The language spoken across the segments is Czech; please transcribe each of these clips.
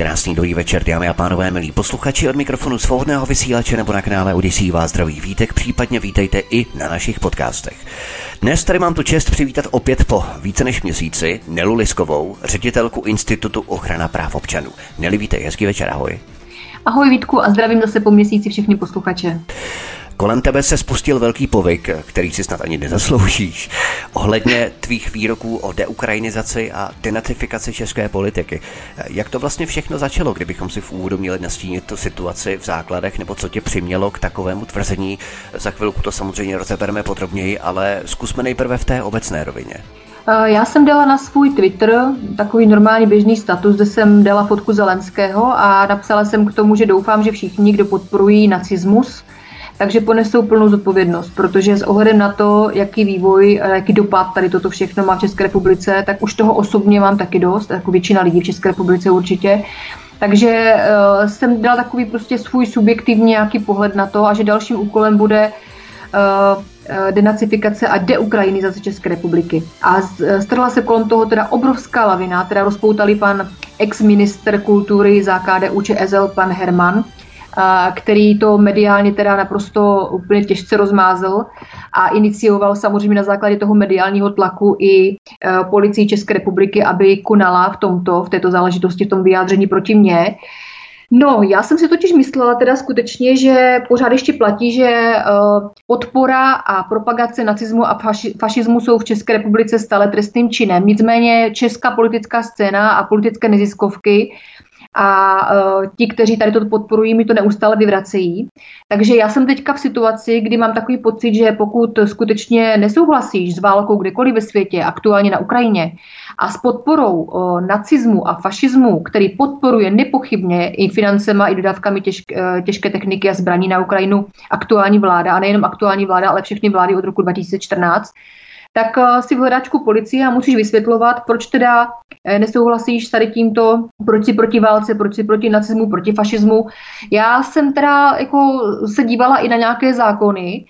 Krásný dobrý večer, dámy a pánové, milí posluchači od mikrofonu svobodného vysílače nebo na kanále Odisí vás zdraví vítek, případně vítejte i na našich podcastech. Dnes tady mám tu čest přivítat opět po více než měsíci Nelu Liskovou, ředitelku Institutu ochrana práv občanů. Neli, vítej, hezký večer, ahoj. Ahoj Vítku a zdravím zase po měsíci všechny posluchače. Kolem tebe se spustil velký povyk, který si snad ani nezasloužíš, ohledně tvých výroků o deukrajinizaci a denatifikaci české politiky. Jak to vlastně všechno začalo, kdybychom si v úvodu měli nastínit tu situaci v základech, nebo co tě přimělo k takovému tvrzení? Za chvilku to samozřejmě rozebereme podrobněji, ale zkusme nejprve v té obecné rovině. Eh, já jsem dala na svůj Twitter takový normální běžný status, kde jsem dala fotku Zelenského a napsala jsem k tomu, že doufám, že všichni, kdo podporují nacismus, takže ponesou plnou zodpovědnost, protože s ohledem na to, jaký vývoj, jaký dopad tady toto všechno má v České republice, tak už toho osobně mám taky dost, jako většina lidí v České republice určitě. Takže uh, jsem dal takový prostě svůj subjektivní nějaký pohled na to a že dalším úkolem bude uh, denacifikace a deukrajinizace České republiky. A strhla se kolem toho teda obrovská lavina, teda rozpoutali pan ex-minister kultury za KDU ČSL, pan Herman, který to mediálně teda naprosto úplně těžce rozmázl a inicioval samozřejmě na základě toho mediálního tlaku i e, policii České republiky, aby konala v tomto, v této záležitosti, v tom vyjádření proti mně. No, já jsem si totiž myslela teda skutečně, že pořád ještě platí, že uh, podpora a propagace nacismu a faši- fašismu jsou v České republice stále trestným činem. Nicméně česká politická scéna a politické neziskovky a uh, ti, kteří tady to podporují, mi to neustále vyvracejí. Takže já jsem teďka v situaci, kdy mám takový pocit, že pokud skutečně nesouhlasíš s válkou kdekoliv ve světě, aktuálně na Ukrajině, a s podporou uh, nacismu a fašismu, který podporuje nepochybně i financema, i dodávkami těžk, uh, těžké techniky a zbraní na Ukrajinu aktuální vláda, a nejenom aktuální vláda, ale všechny vlády od roku 2014, tak eh, si v hledáčku policie a musíš vysvětlovat, proč teda eh, nesouhlasíš tady tímto, proč si proti válce, proč si proti nacismu, proti fašismu. Já jsem teda jako se dívala i na nějaké zákony,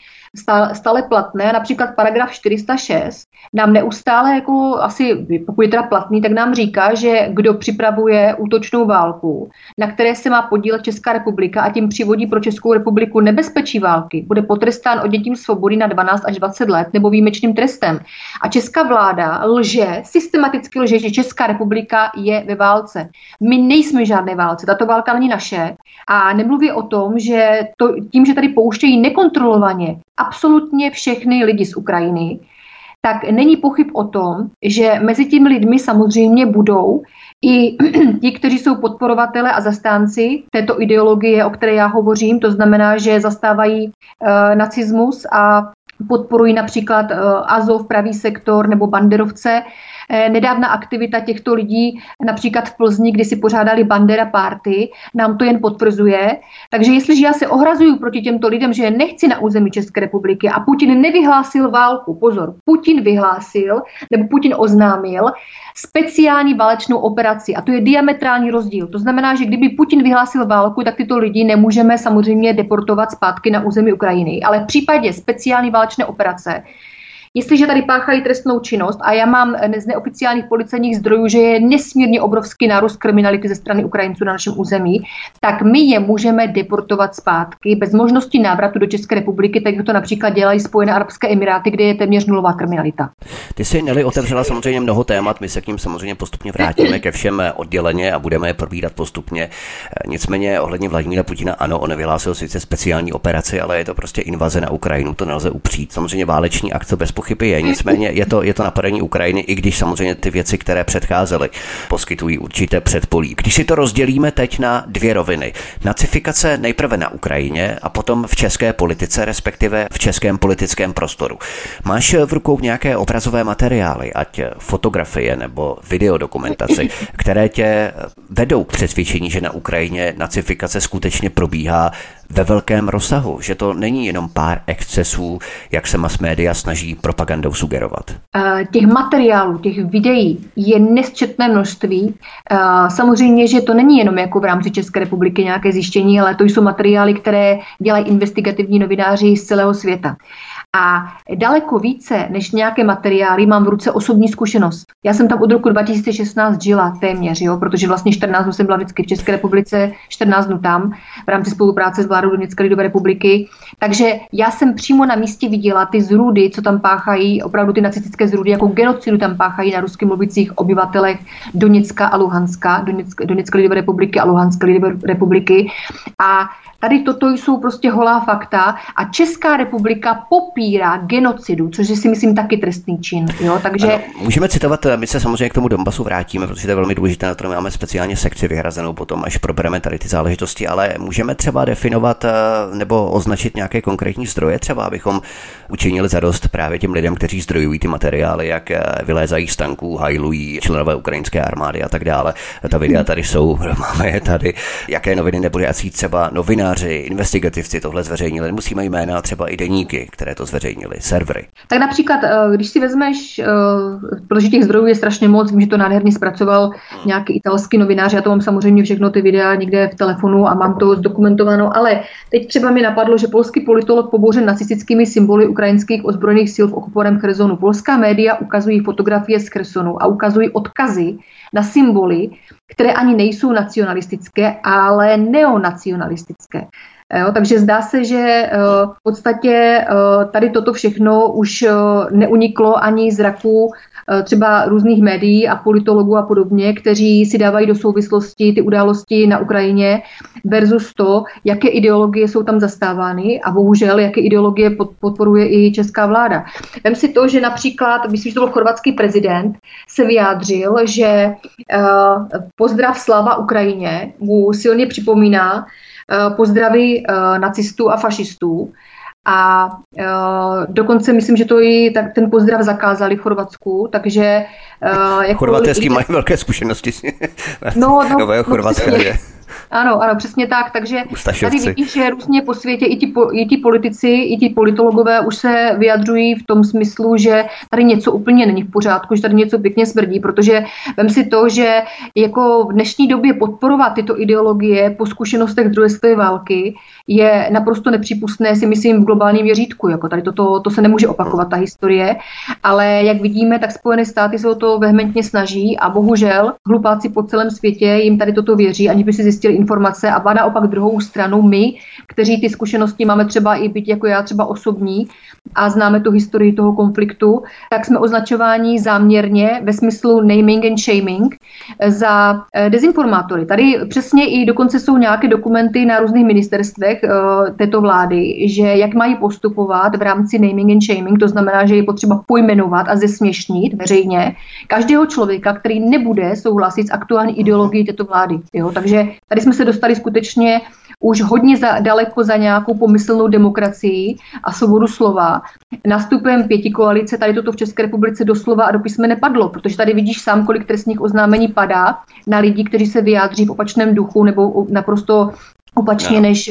stále platné. Například paragraf 406 nám neustále, jako asi pokud je teda platný, tak nám říká, že kdo připravuje útočnou válku, na které se má podílet Česká republika a tím přivodí pro Českou republiku nebezpečí války, bude potrestán odnětím svobody na 12 až 20 let nebo výjimečným trestem. A česká vláda lže, systematicky lže, že Česká republika je ve válce. My nejsme žádné válce, tato válka není naše. A nemluví o tom, že to, tím, že tady pouštějí nekontrolovaně absolutně všechny lidi z Ukrajiny, tak není pochyb o tom, že mezi těmi lidmi samozřejmě budou i ti, kteří jsou podporovatele a zastánci této ideologie, o které já hovořím, to znamená, že zastávají e, nacismus a podporují například e, Azov, pravý sektor nebo banderovce, nedávna aktivita těchto lidí, například v Plzni, kdy si pořádali Bandera party, nám to jen potvrzuje. Takže jestliže já se ohrazuju proti těmto lidem, že je nechci na území České republiky a Putin nevyhlásil válku, pozor, Putin vyhlásil nebo Putin oznámil speciální válečnou operaci a to je diametrální rozdíl. To znamená, že kdyby Putin vyhlásil válku, tak tyto lidi nemůžeme samozřejmě deportovat zpátky na území Ukrajiny. Ale v případě speciální válečné operace Jestliže tady páchají trestnou činnost a já mám z neoficiálních policejních zdrojů, že je nesmírně obrovský nárůst kriminality ze strany Ukrajinců na našem území, tak my je můžeme deportovat zpátky bez možnosti návratu do České republiky, tak jak to například dělají Spojené Arabské Emiráty, kde je téměř nulová kriminalita. Ty jsi Neli otevřela samozřejmě mnoho témat, my se k ním samozřejmě postupně vrátíme ke všem odděleně a budeme je probírat postupně. Nicméně ohledně Vladimíra Putina, ano, on vyhlásil sice speciální operaci, ale je to prostě invaze na Ukrajinu, to nelze upřít. Samozřejmě váleční akce bez pochyby je. Nicméně je to, je to napadení Ukrajiny, i když samozřejmě ty věci, které předcházely, poskytují určité předpolí. Když si to rozdělíme teď na dvě roviny. Nacifikace nejprve na Ukrajině a potom v české politice, respektive v českém politickém prostoru. Máš v rukou nějaké obrazové materiály, ať fotografie nebo videodokumentaci, které tě vedou k přesvědčení, že na Ukrajině nacifikace skutečně probíhá ve velkém rozsahu, že to není jenom pár excesů, jak se mass média snaží propagandou sugerovat? Těch materiálů, těch videí je nesčetné množství. Samozřejmě, že to není jenom jako v rámci České republiky nějaké zjištění, ale to jsou materiály, které dělají investigativní novináři z celého světa. A daleko více než nějaké materiály mám v ruce osobní zkušenost. Já jsem tam od roku 2016 žila téměř, jo, protože vlastně 14 dnů jsem byla vždycky v České republice, 14 dnů tam v rámci spolupráce s vládou Doněcké lidové republiky. Takže já jsem přímo na místě viděla ty zrůdy, co tam páchají, opravdu ty nacistické zrůdy, jako genocidu tam páchají na rusky mluvících obyvatelech Doněcka a Luhanska, Doněcké, Doněcké lidové republiky a Luhanské lidové republiky. A Tady toto jsou prostě holá fakta a Česká republika popírá genocidu, což je si myslím taky trestný čin. Jo? Takže... Ano, můžeme citovat, my se samozřejmě k tomu Donbasu vrátíme, protože to je velmi důležité, na to máme speciálně sekci vyhrazenou potom, až probereme tady ty záležitosti, ale můžeme třeba definovat eh, nebo označit nějaké konkrétní zdroje, třeba abychom učinili zadost právě těm lidem, kteří zdrojují ty materiály, jak eh, vylézají z tanků, hajlují členové ukrajinské armády a tak dále. Ta videa tady jsou, máme je tady. Jaké noviny nebo třeba novináři novináři, investigativci tohle zveřejnili, musíme jména třeba i deníky, které to zveřejnili, servery. Tak například, eh, když si vezmeš, eh, protože těch zdrojů je strašně moc, vím, že to nádherně zpracoval hmm. nějaký italský novinář, já to mám samozřejmě všechno ty videa někde v telefonu a mám to zdokumentováno, ale teď třeba mi napadlo, že polský politolog pobouřen nacistickými symboly ukrajinských ozbrojených sil v okupovaném Chersonu. Polská média ukazují fotografie z Chersonu a ukazují odkazy na symboly, které ani nejsou nacionalistické, ale neonacionalistické. Jo, takže zdá se, že eh, v podstatě eh, tady toto všechno už eh, neuniklo ani zraku třeba různých médií a politologů a podobně, kteří si dávají do souvislosti ty události na Ukrajině versus to, jaké ideologie jsou tam zastávány a bohužel, jaké ideologie podporuje i česká vláda. Vem si to, že například, myslím, že to byl chorvatský prezident, se vyjádřil, že pozdrav slava Ukrajině mu silně připomíná pozdravy eh, nacistů a fašistů. A uh, dokonce myslím, že to i tak ten pozdrav zakázali v Chorvatsku, takže... Uh, jako Chorvaté s tím mají velké zkušenosti. no, no, Nového no, Chorvatska, že? Ano, ano, přesně tak. Takže tady vidíš, že různě po světě i ti, i ti politici, i ti politologové už se vyjadřují v tom smyslu, že tady něco úplně není v pořádku, že tady něco pěkně smrdí, protože vem si to, že jako v dnešní době podporovat tyto ideologie po zkušenostech druhé světové války je naprosto nepřípustné, si myslím, v globálním měřítku. Jako tady toto, to se nemůže opakovat, ta historie. Ale jak vidíme, tak Spojené státy se o to vehementně snaží a bohužel hlupáci po celém světě jim tady toto věří, aniž by si zjistili informace a naopak druhou stranu my, kteří ty zkušenosti máme třeba i být jako já třeba osobní a známe tu historii toho konfliktu, tak jsme označováni záměrně ve smyslu naming and shaming za eh, dezinformátory. Tady přesně i dokonce jsou nějaké dokumenty na různých ministerstvech uh, této vlády, že jak mají postupovat v rámci naming and shaming, to znamená, že je potřeba pojmenovat a zesměšnit veřejně každého člověka, který nebude souhlasit s aktuální ideologií této vlády. Jo? Takže tady jsme se dostali skutečně už hodně za, daleko za nějakou pomyslnou demokracii a svobodu slova. Nastupem pěti koalice tady toto v České republice doslova a do písme nepadlo, protože tady vidíš sám, kolik trestních oznámení padá na lidi, kteří se vyjádří v opačném duchu nebo naprosto opačně, no. než,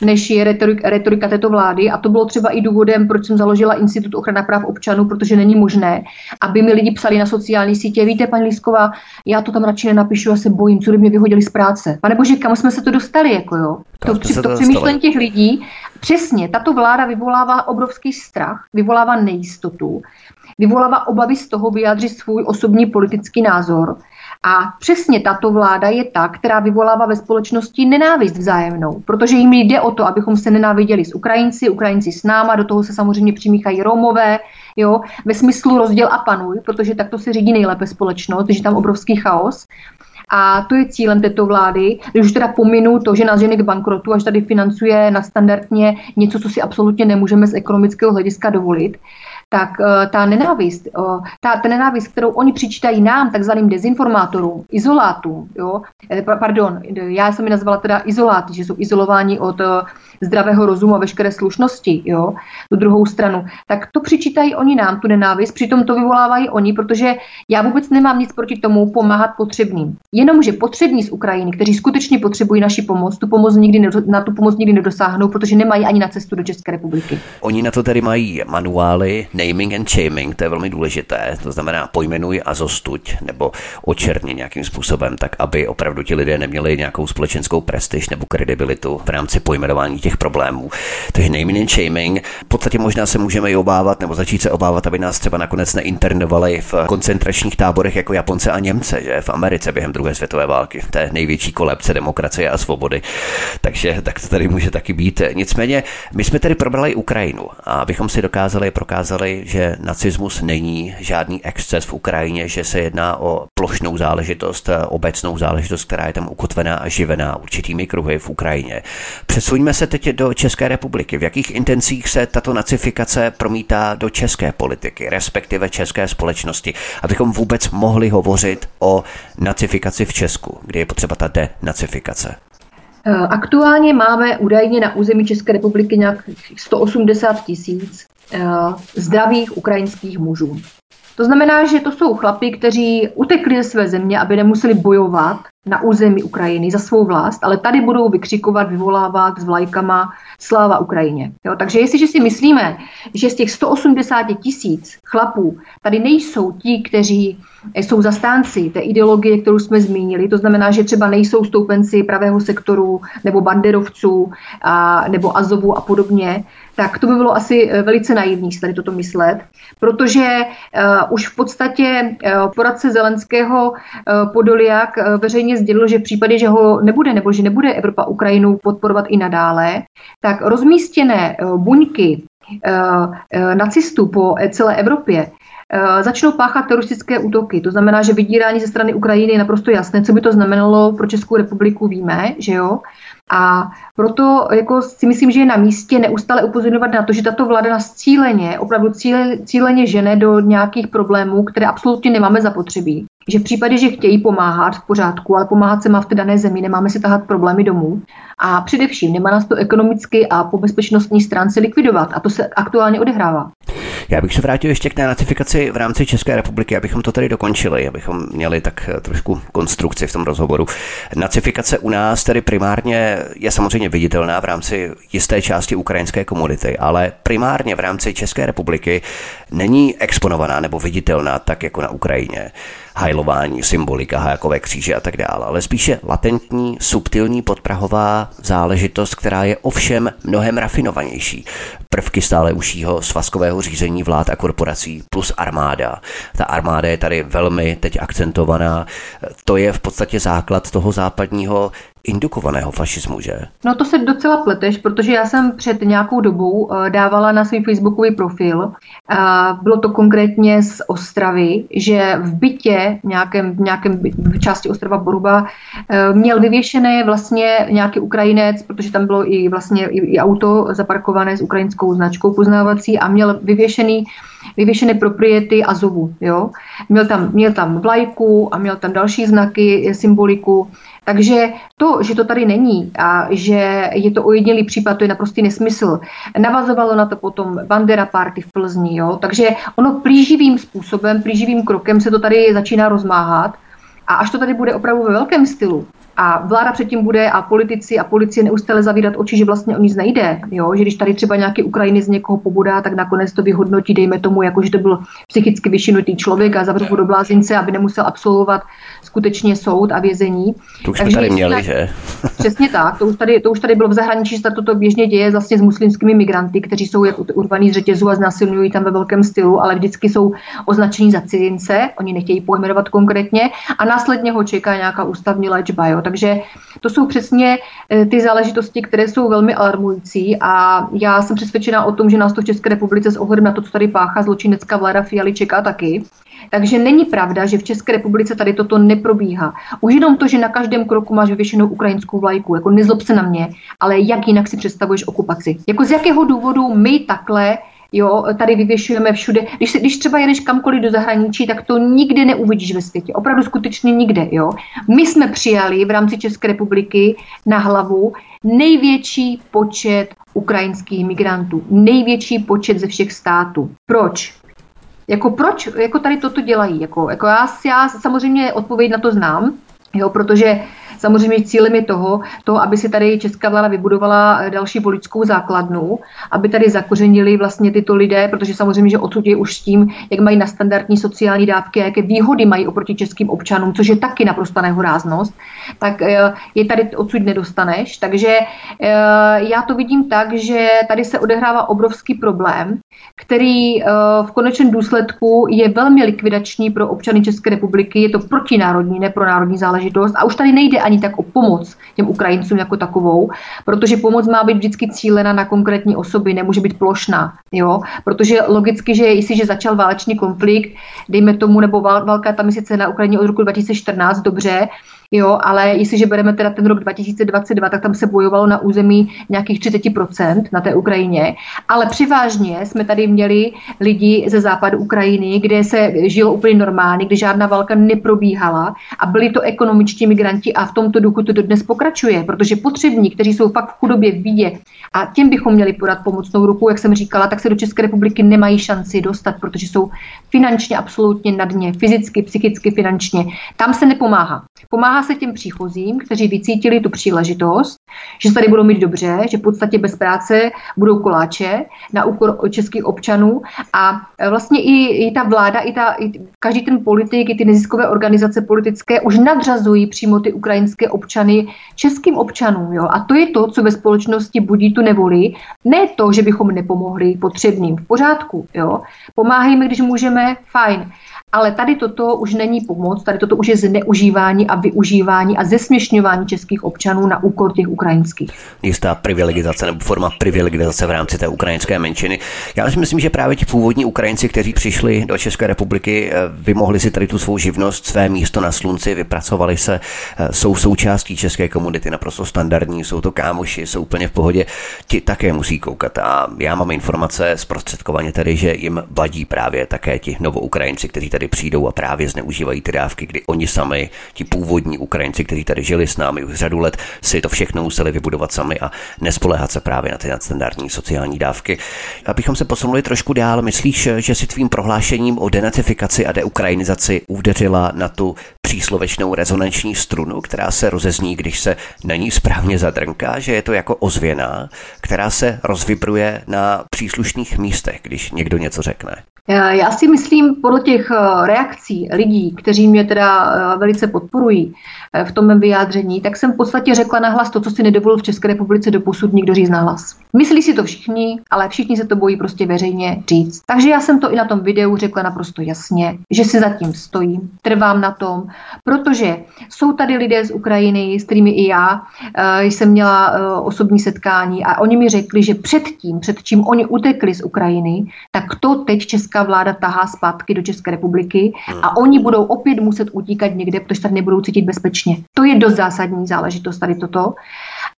než je retorika, retorika této vlády. A to bylo třeba i důvodem, proč jsem založila Institut ochrana práv občanů, protože není možné, aby mi lidi psali na sociální sítě, víte, paní Lísková, já to tam radši nenapíšu, já se bojím, co by mě vyhodili z práce. Pane bože, kam jsme se to dostali, jako jo? To, to, to přemýšlení těch lidí. Přesně, tato vláda vyvolává obrovský strach, vyvolává nejistotu, vyvolává obavy z toho vyjádřit svůj osobní politický názor a přesně tato vláda je ta, která vyvolává ve společnosti nenávist vzájemnou, protože jim jde o to, abychom se nenáviděli s Ukrajinci, Ukrajinci s náma, do toho se samozřejmě přimíchají Romové, jo, ve smyslu rozděl a panuj, protože takto se řídí nejlépe společnost, že tam obrovský chaos. A to je cílem této vlády, když už teda pominu to, že nás ženy k bankrotu, až tady financuje na standardně něco, co si absolutně nemůžeme z ekonomického hlediska dovolit, tak uh, ta nenávist, uh, ta, ta nenávist, kterou oni přičítají nám, takzvaným dezinformátorům, izolátům, jo, eh, pardon, já jsem mi nazvala teda izoláty, že jsou izolováni od zdravého rozumu a veškeré slušnosti, jo, tu druhou stranu, tak to přičítají oni nám, tu nenávist, přitom to vyvolávají oni, protože já vůbec nemám nic proti tomu pomáhat potřebným. Jenomže potřební z Ukrajiny, kteří skutečně potřebují naši pomoc, tu pomoc nikdy, na tu pomoc nikdy nedosáhnou, protože nemají ani na cestu do České republiky. Oni na to tedy mají manuály, naming and shaming, to je velmi důležité, to znamená pojmenuj a zostuď, nebo očerně nějakým způsobem, tak aby opravdu ti lidé neměli nějakou společenskou prestiž nebo kredibilitu v rámci pojmenování těch problémů. Takže naming and shaming, v podstatě možná se můžeme i obávat, nebo začít se obávat, aby nás třeba nakonec neinternovali v koncentračních táborech jako Japonce a Němce, že v Americe během druhé světové války, v té největší kolebce demokracie a svobody. Takže tak to tady může taky být. Nicméně, my jsme tedy probrali Ukrajinu a abychom si dokázali, prokázali, že nacismus není žádný exces v Ukrajině, že se jedná o plošnou záležitost, obecnou záležitost, která je tam ukotvená a živená určitými kruhy v Ukrajině. Přesuňme se teď do České republiky. V jakých intencích se tato nacifikace promítá do české politiky, respektive české společnosti, abychom vůbec mohli hovořit o nacifikaci v Česku, kdy je potřeba ta denacifikace? Eh, aktuálně máme údajně na území České republiky nějak 180 tisíc eh, zdravých ukrajinských mužů. To znamená, že to jsou chlapi, kteří utekli ze své země, aby nemuseli bojovat na území Ukrajiny za svou vlast, ale tady budou vykřikovat, vyvolávat s vlajkama sláva Ukrajině. Jo, takže jestliže si myslíme, že z těch 180 tisíc chlapů tady nejsou ti, kteří jsou zastánci té ideologie, kterou jsme zmínili, to znamená, že třeba nejsou stoupenci pravého sektoru nebo banderovců a, nebo Azovu a podobně, tak to by bylo asi eh, velice naivní si tady toto myslet, protože uh, už v podstatě uh, poradce Zelenského uh, Podoliak uh, veřejně sdělil, že v případě, že ho nebude nebo že nebude Evropa Ukrajinu podporovat i nadále, tak rozmístěné uh, buňky nacistů po celé Evropě začnou páchat teroristické útoky. To znamená, že vydírání ze strany Ukrajiny je naprosto jasné. Co by to znamenalo pro Českou republiku, víme, že jo. A proto jako si myslím, že je na místě neustále upozorňovat na to, že tato vláda nás cíleně, opravdu cíle, cíleně žene do nějakých problémů, které absolutně nemáme zapotřebí. Že v případě, že chtějí pomáhat v pořádku, ale pomáhat se má v té dané zemi, nemáme si tahat problémy domů. A především nemá nás to ekonomicky a po bezpečnostní stránce likvidovat. A to se aktuálně odehrává. Já bych se vrátil ještě k té notifikaci v rámci České republiky, abychom to tady dokončili, abychom měli tak eh, trošku konstrukci v tom rozhovoru. Nacifikace u nás tedy primárně je samozřejmě viditelná v rámci jisté části ukrajinské komunity, ale primárně v rámci České republiky není exponovaná nebo viditelná tak jako na Ukrajině hajlování, symbolika, hajakové kříže a tak dále, ale spíše latentní, subtilní podprahová záležitost, která je ovšem mnohem rafinovanější. Prvky stále užšího svazkového řízení vlád a korporací plus armáda. Ta armáda je tady velmi teď akcentovaná. To je v podstatě základ toho západního indukovaného fašismu, že? No to se docela pleteš, protože já jsem před nějakou dobou eh, dávala na svůj facebookový profil, bylo to konkrétně z Ostravy, že v bytě, v nějakém, v nějakém v části Ostrava Boruba, eh, měl vyvěšené vlastně nějaký Ukrajinec, protože tam bylo i vlastně i, i auto zaparkované s ukrajinskou značkou poznávací a měl vyvěšený vyvěšené propriety Azovu. Jo? Měl, tam, měl tam vlajku a měl tam další znaky, symboliku. Takže to, že to tady není a že je to ojednělý případ, to je naprostý nesmysl. Navazovalo na to potom Bandera Party v Plzni, jo? takže ono plíživým způsobem, plíživým krokem se to tady začíná rozmáhat a až to tady bude opravdu ve velkém stylu, a vláda předtím bude a politici a policie neustále zavírat oči, že vlastně o nic nejde. Jo? Že když tady třeba nějaký Ukrajiny z někoho pobudá, tak nakonec to vyhodnotí, dejme tomu, jako že to byl psychicky vyšinutý člověk a zavřu do blázince, aby nemusel absolvovat skutečně soud a vězení. To už Takže jsme tady měli, tak, že? Přesně tak, to už, tady, to už tady bylo v zahraničí, že toto běžně děje vlastně s muslimskými migranty, kteří jsou jak urvaný z řetězu a znásilňují tam ve velkém stylu, ale vždycky jsou označení za cizince, oni nechtějí pojmenovat konkrétně a následně ho čeká nějaká ústavní léčba. Jo? Takže to jsou přesně eh, ty záležitosti, které jsou velmi alarmující a já jsem přesvědčená o tom, že nás to v České republice s ohledem na to, co tady páchá zločinecká vláda Fialy čeká taky. Takže není pravda, že v České republice tady toto neprobíhá. Už jenom to, že na každém kroku máš vyvěšenou ukrajinskou vlajku, jako nezlob se na mě, ale jak jinak si představuješ okupaci? Jako z jakého důvodu my takhle Jo, tady vyvěšujeme všude. Když, když třeba jedeš kamkoliv do zahraničí, tak to nikdy neuvidíš ve světě. Opravdu skutečně nikde. Jo. My jsme přijali v rámci České republiky na hlavu největší počet ukrajinských migrantů. Největší počet ze všech států. Proč? Jako proč jako tady toto dělají? Jako, jako já, já samozřejmě odpověď na to znám, jo, protože Samozřejmě cílem je toho, to, aby si tady česká vláda vybudovala eh, další politickou základnu, aby tady zakořenili vlastně tyto lidé, protože samozřejmě, že odsud je už s tím, jak mají na standardní sociální dávky a jaké výhody mají oproti českým občanům, což je taky naprosto nehoráznost, tak eh, je tady odsud nedostaneš. Takže eh, já to vidím tak, že tady se odehrává obrovský problém, který v konečném důsledku je velmi likvidační pro občany České republiky. Je to protinárodní, ne pro národní záležitost. A už tady nejde ani ani tak o pomoc těm Ukrajincům jako takovou, protože pomoc má být vždycky cílena na konkrétní osoby, nemůže být plošná, jo? protože logicky, že jestliže začal válečný konflikt, dejme tomu, nebo válka tam je sice na Ukrajině od roku 2014, dobře, jo, ale jestliže bereme teda ten rok 2022, tak tam se bojovalo na území nějakých 30% na té Ukrajině, ale přivážně jsme tady měli lidi ze západu Ukrajiny, kde se žilo úplně normálně, kde žádná válka neprobíhala a byli to ekonomičtí migranti a v tomto duchu to dodnes pokračuje, protože potřební, kteří jsou fakt v chudobě v bídě a těm bychom měli podat pomocnou ruku, jak jsem říkala, tak se do České republiky nemají šanci dostat, protože jsou finančně absolutně na dně, fyzicky, psychicky, finančně. Tam se nepomáhá. Pomáhá se těm příchozím, kteří vycítili tu příležitost, že se tady budou mít dobře, že v podstatě bez práce budou koláče na úkor českých občanů a vlastně i, i ta vláda, i, ta, i každý ten politik, i ty neziskové organizace politické už nadřazují přímo ty ukrajinské občany českým občanům. Jo? A to je to, co ve společnosti budí tu nevoli. Ne to, že bychom nepomohli potřebným. V pořádku. Jo? Pomáhejme, když můžeme, fajn. Ale tady toto už není pomoc, tady toto už je zneužívání a využívání a zesměšňování českých občanů na úkor těch ukrajinských. Jistá privilegizace nebo forma privilegizace v rámci té ukrajinské menšiny. Já si myslím, že právě ti původní Ukrajinci, kteří přišli do České republiky, eh, vymohli si tady tu svou živnost, své místo na slunci, vypracovali se, eh, jsou součástí české komunity, naprosto standardní, jsou to kámoši, jsou úplně v pohodě, ti také musí koukat. A já mám informace zprostředkovaně tady, že jim vadí právě také ti novoukrajinci, kteří tady tady přijdou a právě zneužívají ty dávky, kdy oni sami, ti původní Ukrajinci, kteří tady žili s námi už řadu let, si to všechno museli vybudovat sami a nespoléhat se právě na ty nadstandardní sociální dávky. Abychom se posunuli trošku dál, myslíš, že si tvým prohlášením o denatifikaci a deukrajinizaci udeřila na tu příslovečnou rezonanční strunu, která se rozezní, když se na ní správně zadrnká, že je to jako ozvěna, která se rozvibruje na příslušných místech, když někdo něco řekne. Já si myslím, podle těch eh, reakcí lidí, kteří mě teda eh, velice podporují eh, v tom mém vyjádření, tak jsem v podstatě řekla nahlas to, co si nedovolil v České republice do posud nikdo říct nahlas. Myslí si to všichni, ale všichni se to bojí prostě veřejně říct. Takže já jsem to i na tom videu řekla naprosto jasně, že si zatím stojím, trvám na tom, protože jsou tady lidé z Ukrajiny, s kterými i já jsem měla osobní setkání a oni mi řekli, že předtím, před čím oni utekli z Ukrajiny, tak to teď česká vláda tahá zpátky do České republiky a hmm. oni budou opět muset utíkat někde, protože tady nebudou cítit bezpečně. To je dost zásadní záležitost tady toto.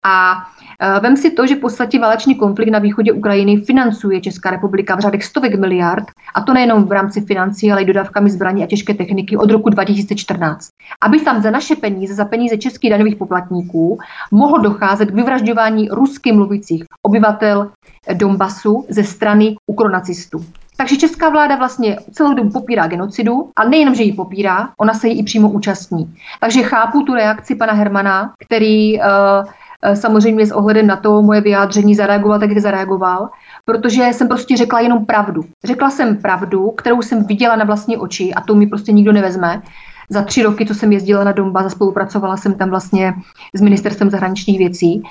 A e, vem si to, že v podstatě válečný konflikt na východě Ukrajiny financuje Česká republika v řádech stovek miliard, a to nejenom v rámci financí, ale i dodávkami zbraní a těžké techniky od roku 2014. Aby tam za naše peníze, za peníze českých daňových poplatníků, mohlo docházet k vyvražďování rusky mluvících obyvatel Donbasu ze strany ukronacistů. Takže česká vláda vlastně celou dobu popírá genocidu a nejenom, že ji popírá, ona se jí i přímo účastní. Takže chápu tu reakci pana Hermana, který uh, samozřejmě s ohledem na to moje vyjádření zareagoval tak, jak zareagoval, protože jsem prostě řekla jenom pravdu. Řekla jsem pravdu, kterou jsem viděla na vlastní oči a to mi prostě nikdo nevezme. Za tři roky, co jsem jezdila na Domba, spolupracovala jsem tam vlastně s ministerstvem zahraničních věcí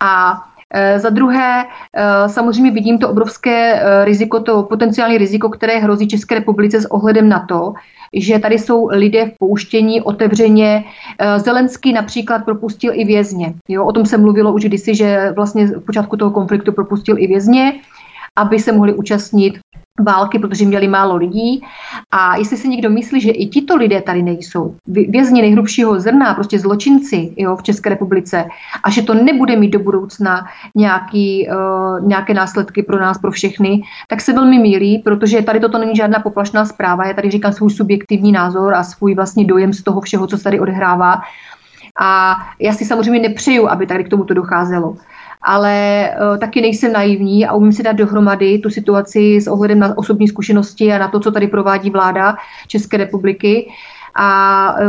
a Eh, za druhé, eh, samozřejmě vidím to obrovské eh, riziko, to potenciální riziko, které hrozí České republice s ohledem na to, že tady jsou lidé v pouštění otevřeně. Zelenský například propustil i vězně. Jo, o tom se mluvilo už kdysi, že vlastně v počátku toho konfliktu propustil i vězně. Aby se mohli účastnit války, protože měli málo lidí. A jestli si někdo myslí, že i tito lidé tady nejsou, vězni nejhrubšího zrna, prostě zločinci jo, v České republice, a že to nebude mít do budoucna nějaký, uh, nějaké následky pro nás, pro všechny, tak se velmi mílí, protože tady toto není žádná poplašná zpráva. Já tady říkám svůj subjektivní názor a svůj vlastní dojem z toho všeho, co se tady odehrává. A já si samozřejmě nepřeju, aby tady k tomuto docházelo ale uh, taky nejsem naivní a umím si dát dohromady tu situaci s ohledem na osobní zkušenosti a na to, co tady provádí vláda České republiky a e,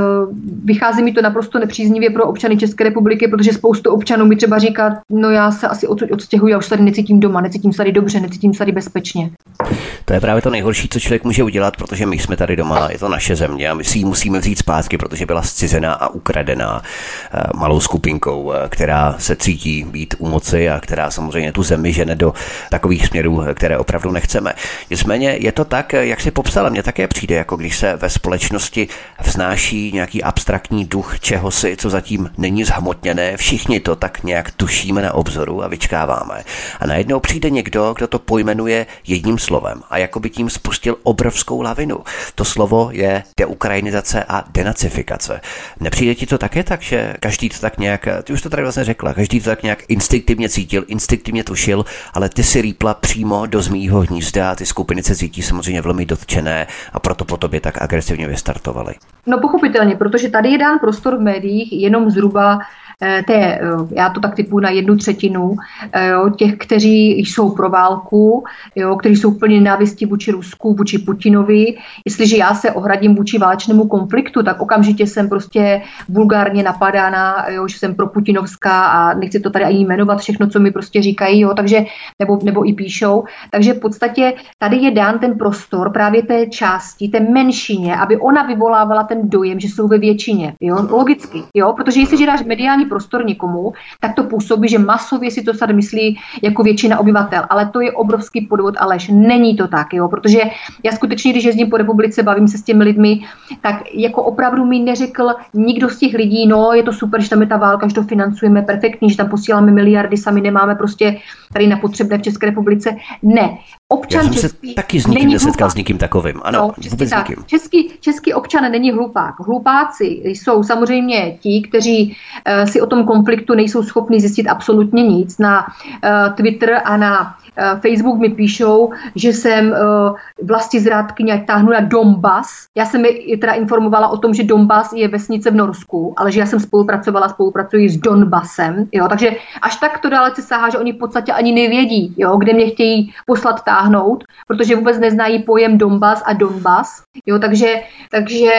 vychází mi to naprosto nepříznivě pro občany České republiky, protože spoustu občanů mi třeba říká, no já se asi odsud odstěhuji, já už tady necítím doma, necítím se tady dobře, necítím se tady bezpečně. To je právě to nejhorší, co člověk může udělat, protože my jsme tady doma, je to naše země a my si ji musíme vzít zpátky, protože byla zcizená a ukradená e, malou skupinkou, e, která se cítí být u moci a která samozřejmě tu zemi žene do takových směrů, které opravdu nechceme. Nicméně je to tak, jak si popsala, mně také přijde, jako když se ve společnosti vznáší nějaký abstraktní duch čehosi, co zatím není zhmotněné. Všichni to tak nějak tušíme na obzoru a vyčkáváme. A najednou přijde někdo, kdo to pojmenuje jedním slovem a jako by tím spustil obrovskou lavinu. To slovo je deukrajinizace a denacifikace. Nepřijde ti to také tak, že každý to tak nějak, ty už to tady vlastně řekla, každý to tak nějak instinktivně cítil, instinktivně tušil, ale ty si rýpla přímo do zmího hnízda ty skupiny se cítí samozřejmě velmi dotčené a proto po tobě tak agresivně vystartovaly. No pochopitelně, protože tady je dán prostor v médiích jenom zhruba Eh, té, eh, já to tak typu na jednu třetinu, eh, jo, těch, kteří jsou pro válku, jo, kteří jsou plně nenávistí vůči Rusku, vůči Putinovi. Jestliže já se ohradím vůči válečnému konfliktu, tak okamžitě jsem prostě vulgárně napadána, jo, že jsem pro Putinovská a nechci to tady ani jmenovat všechno, co mi prostě říkají, jo, takže, nebo, nebo i píšou. Takže v podstatě tady je dán ten prostor právě té části, té menšině, aby ona vyvolávala ten dojem, že jsou ve většině. Jo, logicky, jo, protože jestliže dáš mediální prostor někomu, tak to působí, že masově si to snad myslí jako většina obyvatel. Ale to je obrovský podvod a lež. Není to tak, jo? protože já skutečně, když jezdím po republice, bavím se s těmi lidmi, tak jako opravdu mi neřekl nikdo z těch lidí, no je to super, že tam je ta válka, že to financujeme perfektní, že tam posíláme miliardy, sami nemáme prostě tady na potřebné v České republice. Ne, občan Já jsem český se taky s nikým nesetkal s nikým takovým. Ano, no, vůbec tak. nikým. Český, český občan není hlupák. Hlupáci jsou samozřejmě ti, kteří uh, si o tom konfliktu nejsou schopni zjistit absolutně nic. Na uh, Twitter a na Facebook mi píšou, že jsem eh, vlasti zrádkyně, ať táhnu na Donbass. Já jsem je teda informovala o tom, že Donbass je vesnice v Norsku, ale že já jsem spolupracovala, spolupracuji s Donbasem. Jo? Takže až tak to dále se sahá, že oni v podstatě ani nevědí, jo? kde mě chtějí poslat táhnout, protože vůbec neznají pojem Donbass a Donbass. Jo? Takže, takže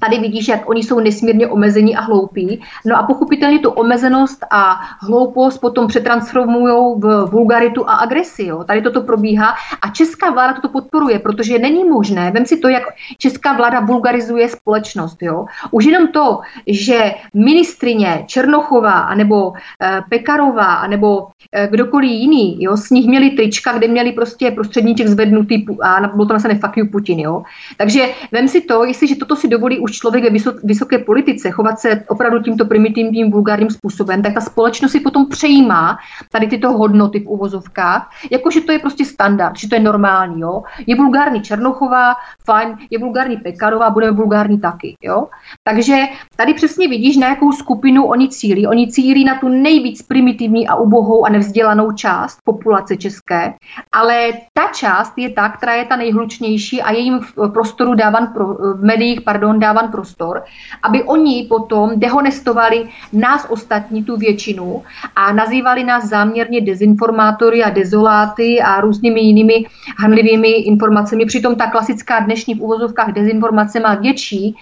Tady vidíš, jak oni jsou nesmírně omezení a hloupí. No a pochopitelně tu omezenost a hloupost potom přetransformují v vulgaritu a agresi. Jo. Tady toto probíhá a česká vláda toto podporuje, protože není možné, vem si to, jak česká vláda vulgarizuje společnost. Jo. Už jenom to, že ministrině Černochová, nebo e, Pekarová, nebo e, kdokoliv jiný, jo, s nich měli trička, kde měli prostě prostředníček zvednutý a bylo to napsané fuck you Putin. Jo. Takže vem si to, jestliže toto si dovolí už člověk ve vysoké politice chovat se opravdu tímto primitivním, vulgárním způsobem, tak ta společnost si potom přejímá tady tyto hodnoty v uvozovkách, jakože to je prostě standard, že to je normální. Jo? Je vulgární Černochová, fajn, je vulgární Pekarová, budeme vulgární taky. Jo? Takže tady přesně vidíš, na jakou skupinu oni cílí. Oni cílí na tu nejvíc primitivní a ubohou a nevzdělanou část populace české, ale ta část je ta, která je ta nejhlučnější a jejím prostoru dávan pro, v médiích pardon, dávan dávan prostor, aby oni potom dehonestovali nás ostatní, tu většinu, a nazývali nás záměrně dezinformátory a dezoláty a různými jinými hanlivými informacemi. Přitom ta klasická dnešní v uvozovkách dezinformace má větší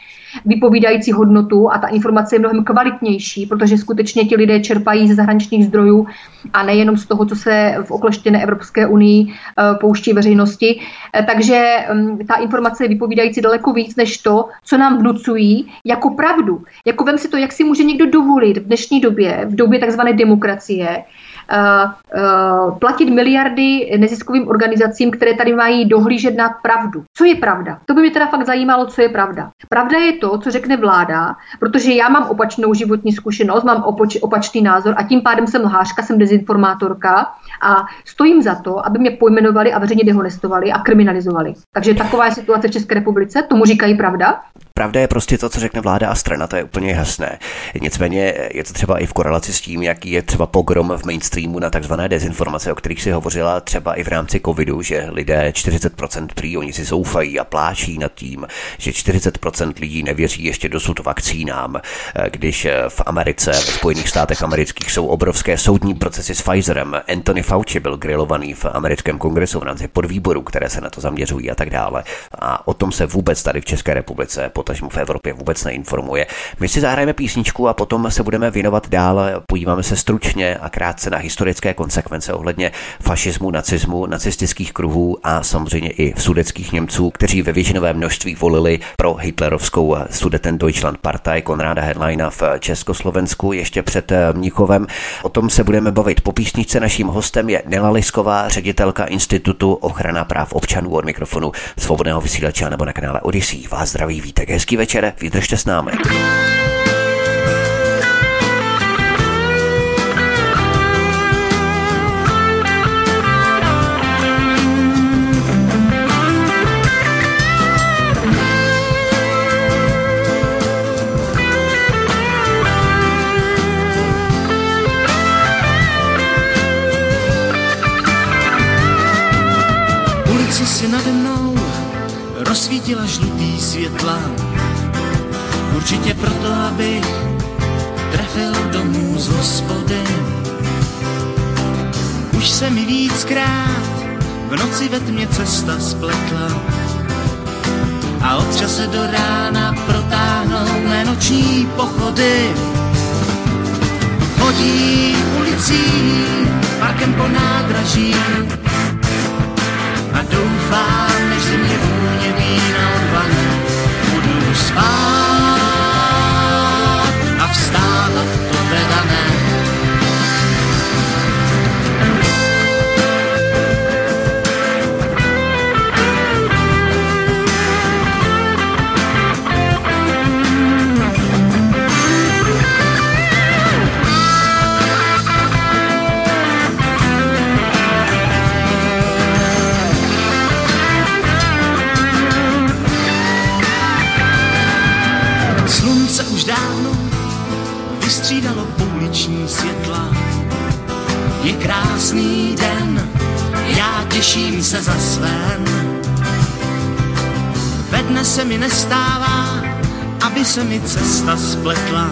vypovídající hodnotu a ta informace je mnohem kvalitnější, protože skutečně ti lidé čerpají ze zahraničních zdrojů a nejenom z toho, co se v okleštěné Evropské unii eh, pouští veřejnosti. Eh, takže mm, ta informace je vypovídající daleko víc než to, co nám vnucují jako pravdu. Jako vem si to, jak si může někdo dovolit v dnešní době, v době takzvané demokracie, platit miliardy neziskovým organizacím, které tady mají dohlížet na pravdu. Co je pravda? To by mě teda fakt zajímalo, co je pravda. Pravda je to, co řekne vláda, protože já mám opačnou životní zkušenost, mám opoč, opačný názor a tím pádem jsem lhářka, jsem dezinformátorka a stojím za to, aby mě pojmenovali a veřejně dehonestovali a kriminalizovali. Takže taková je situace v České republice, tomu říkají pravda. Pravda je prostě to, co řekne vláda a strana, to je úplně jasné. Nicméně je to třeba i v korelaci s tím, jaký je třeba pogrom v mainstreamu na takzvané dezinformace, o kterých si hovořila třeba i v rámci covidu, že lidé 40% prý, oni si zoufají a pláčí nad tím, že 40% lidí nevěří ještě dosud vakcínám, když v Americe, v Spojených státech amerických jsou obrovské soudní procesy s Pfizerem. Anthony Fauci byl grilovaný v americkém kongresu v rámci podvýboru, které se na to zaměřují a tak dále. A o tom se vůbec tady v České republice potažmo v Evropě vůbec neinformuje. My si zahrajeme písničku a potom se budeme věnovat dál. Podíváme se stručně a krátce na historické konsekvence ohledně fašismu, nacismu, nacistických kruhů a samozřejmě i sudeckých Němců, kteří ve většinové množství volili pro hitlerovskou Sudeten Deutschland Partei Konráda Hedleina v Československu ještě před Mnichovem. O tom se budeme bavit po písničce. Naším hostem je Nela Lisková, ředitelka Institutu ochrana práv občanů od mikrofonu svobodného vysílače nebo na kanále Odyssey. Vás zdraví vítek. Hezký večer, vydržte s námi. Rozsvítila žlutý světla. Určitě proto, abych trefil domů z hospody. Už se mi víckrát v noci ve tmě cesta spletla. A od čase do rána protáhnou mé noční pochody. Chodí ulicí, parkem po nádraží, a doufám, než si mě vůně vína odvalí, budu spát Je krásný den, já těším se za svém. Ve dne se mi nestává, aby se mi cesta spletla.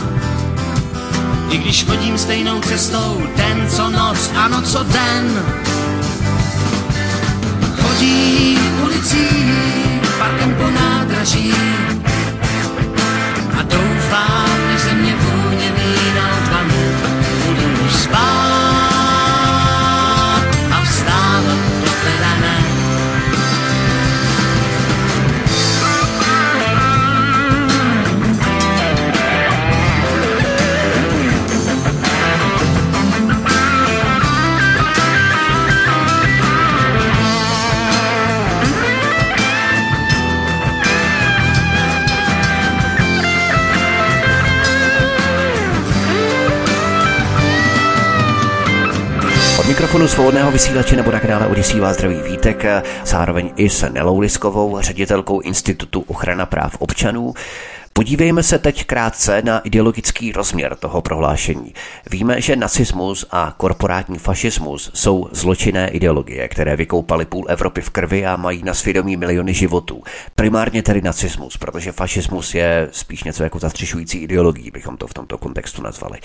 I když chodím stejnou cestou, den co noc a noc co den. Chodí ulicí, parkem po nádraží mikrofonu svobodného vysílače nebo na kanále Odisí vás zdraví Vítek, zároveň i s Nelou Liskovou, ředitelkou Institutu ochrana práv občanů. Podívejme se teď krátce na ideologický rozměr toho prohlášení. Víme, že nacismus a korporátní fašismus jsou zločinné ideologie, které vykoupaly půl Evropy v krvi a mají na svědomí miliony životů. Primárně tedy nacismus, protože fašismus je spíš něco jako zastřešující ideologií, bychom to v tomto kontextu nazvali.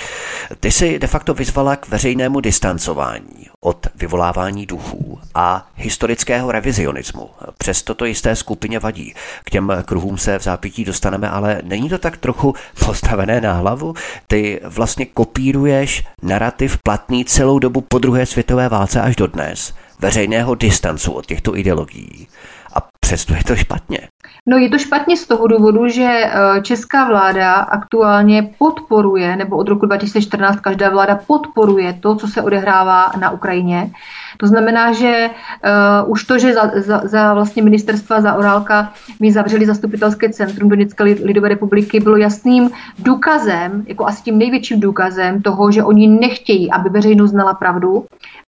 Ty si de facto vyzvala k veřejnému distancování od vyvolávání duchů a historického revizionismu. Přesto to jisté skupině vadí. K těm kruhům se v zápětí dostaneme, ale není to tak trochu postavené na hlavu? Ty vlastně kopíruješ narrativ platný celou dobu po druhé světové válce až do dnes, veřejného distancu od těchto ideologií. A přesto je to špatně. No je to špatně z toho důvodu, že eh, česká vláda aktuálně podporuje, nebo od roku 2014 každá vláda podporuje to, co se odehrává na Ukrajině. To znamená, že uh, už to, že za, za, za vlastně ministerstva za Orálka mi zavřeli zastupitelské centrum Donetské lidové republiky, bylo jasným důkazem, jako asi tím největším důkazem toho, že oni nechtějí, aby veřejnost znala pravdu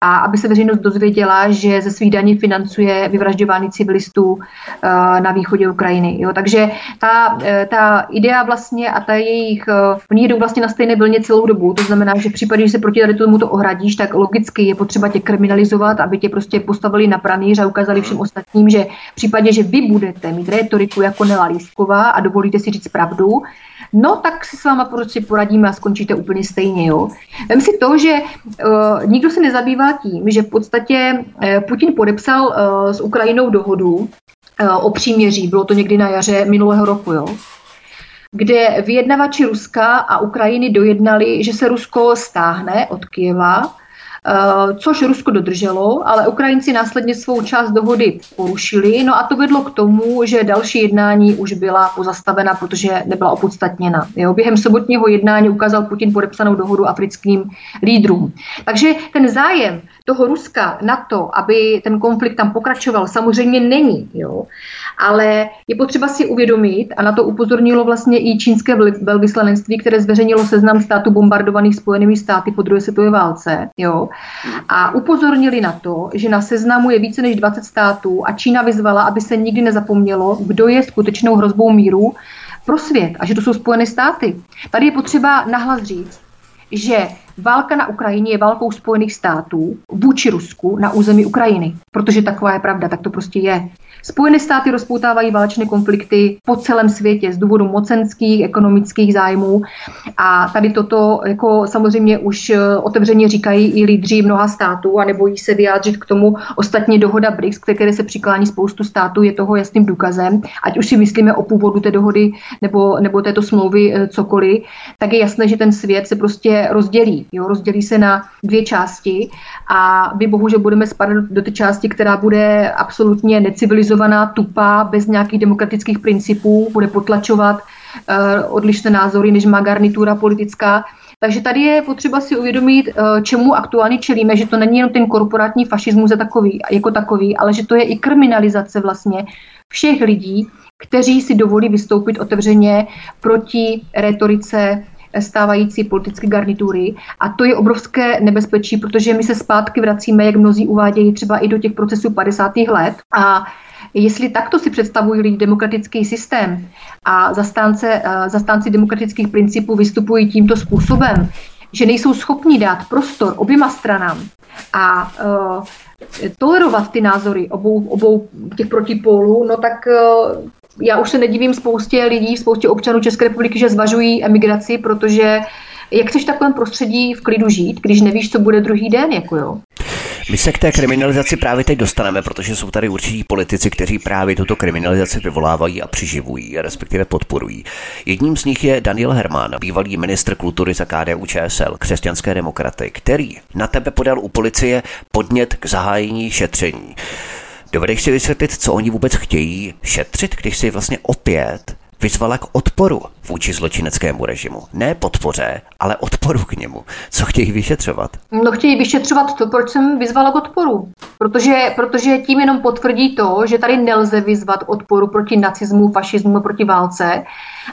a aby se veřejnost dozvěděla, že ze svých daní financuje vyvražďování civilistů eh, na východě Ukrajiny. Jo, takže ta, eh, ta idea vlastně a ta jejich, oni jdou vlastně na stejné vlně celou dobu, to znamená, že v případě, že se proti tady tomu to ohradíš, tak logicky je potřeba tě kriminalizovat aby tě prostě postavili na pranýř a ukázali všem ostatním, že v případě, že vy budete mít retoriku jako Nela Lístková a dovolíte si říct pravdu, no tak si s váma prostě poradíme a skončíte úplně stejně. Jo. Vem si to, že uh, nikdo se nezabývá tím, že v podstatě uh, Putin podepsal uh, s Ukrajinou dohodu o příměří, bylo to někdy na jaře minulého roku, jo kde vyjednavači Ruska a Ukrajiny dojednali, že se Rusko stáhne od Kieva Eh, což Rusko dodrželo, ale Ukrajinci následně svou část dohody porušili, no a to vedlo k tomu, že další jednání už byla pozastavena, protože nebyla opodstatněna. Jo, během sobotního jednání ukázal Putin podepsanou dohodu africkým lídrům. Takže ten zájem toho Ruska na to, aby ten konflikt tam pokračoval, samozřejmě není. Jo. Ale je potřeba si uvědomit, a na to upozornilo vlastně i čínské velvyslanectví, které zveřejnilo seznam států bombardovaných Spojenými státy po druhé světové válce. Jo. A upozornili na to, že na seznamu je více než 20 států a Čína vyzvala, aby se nikdy nezapomnělo, kdo je skutečnou hrozbou míru pro svět a že to jsou Spojené státy. Tady je potřeba nahlas říct, že válka na Ukrajině je válkou Spojených států vůči Rusku na území Ukrajiny. Protože taková je pravda, tak to prostě je. Spojené státy rozpoutávají válečné konflikty po celém světě z důvodu mocenských, ekonomických zájmů a tady toto jako samozřejmě už eh, otevřeně říkají i lídři mnoha států a nebojí se vyjádřit k tomu. Ostatně dohoda BRICS, které se přiklání spoustu států, je toho jasným důkazem. Ať už si myslíme o původu té dohody nebo, nebo této smlouvy eh, cokoliv, tak je jasné, že ten svět se prostě rozdělí. Jo? Rozdělí se na dvě části a my bohužel budeme spadat do té části, která bude absolutně necivilizovaná civilizovaná, tupá, bez nějakých demokratických principů, bude potlačovat uh, odlišné názory, než má garnitura politická. Takže tady je potřeba si uvědomit, uh, čemu aktuálně čelíme, že to není jenom ten korporátní fašismus takový, jako takový, ale že to je i kriminalizace vlastně všech lidí, kteří si dovolí vystoupit otevřeně proti retorice stávající politické garnitury. A to je obrovské nebezpečí, protože my se zpátky vracíme, jak mnozí uvádějí, třeba i do těch procesů 50. let. A Jestli takto si představují lidi demokratický systém a zastánce, eh, zastánci demokratických principů vystupují tímto způsobem, že nejsou schopni dát prostor oběma stranám a uh, tolerovat ty názory obou, obou těch protipólů, no tak uh, já už se nedivím spoustě lidí, spoustě občanů České republiky, že zvažují emigraci, protože jak chceš v takovém prostředí v klidu žít, když nevíš, co bude druhý den, jako jo? My se k té kriminalizaci právě teď dostaneme, protože jsou tady určití politici, kteří právě tuto kriminalizaci vyvolávají a přiživují, respektive podporují. Jedním z nich je Daniel Herman, bývalý ministr kultury za KDU ČSL, křesťanské demokraty, který na tebe podal u policie podnět k zahájení šetření. Dovedeš si vysvětlit, co oni vůbec chtějí šetřit, když si vlastně opět vyzvala k odporu vůči zločineckému režimu. Ne podpoře, ale odporu k němu. Co chtějí vyšetřovat? No chtějí vyšetřovat to, proč jsem vyzvala k odporu. Protože, protože tím jenom potvrdí to, že tady nelze vyzvat odporu proti nacismu, fašismu, proti válce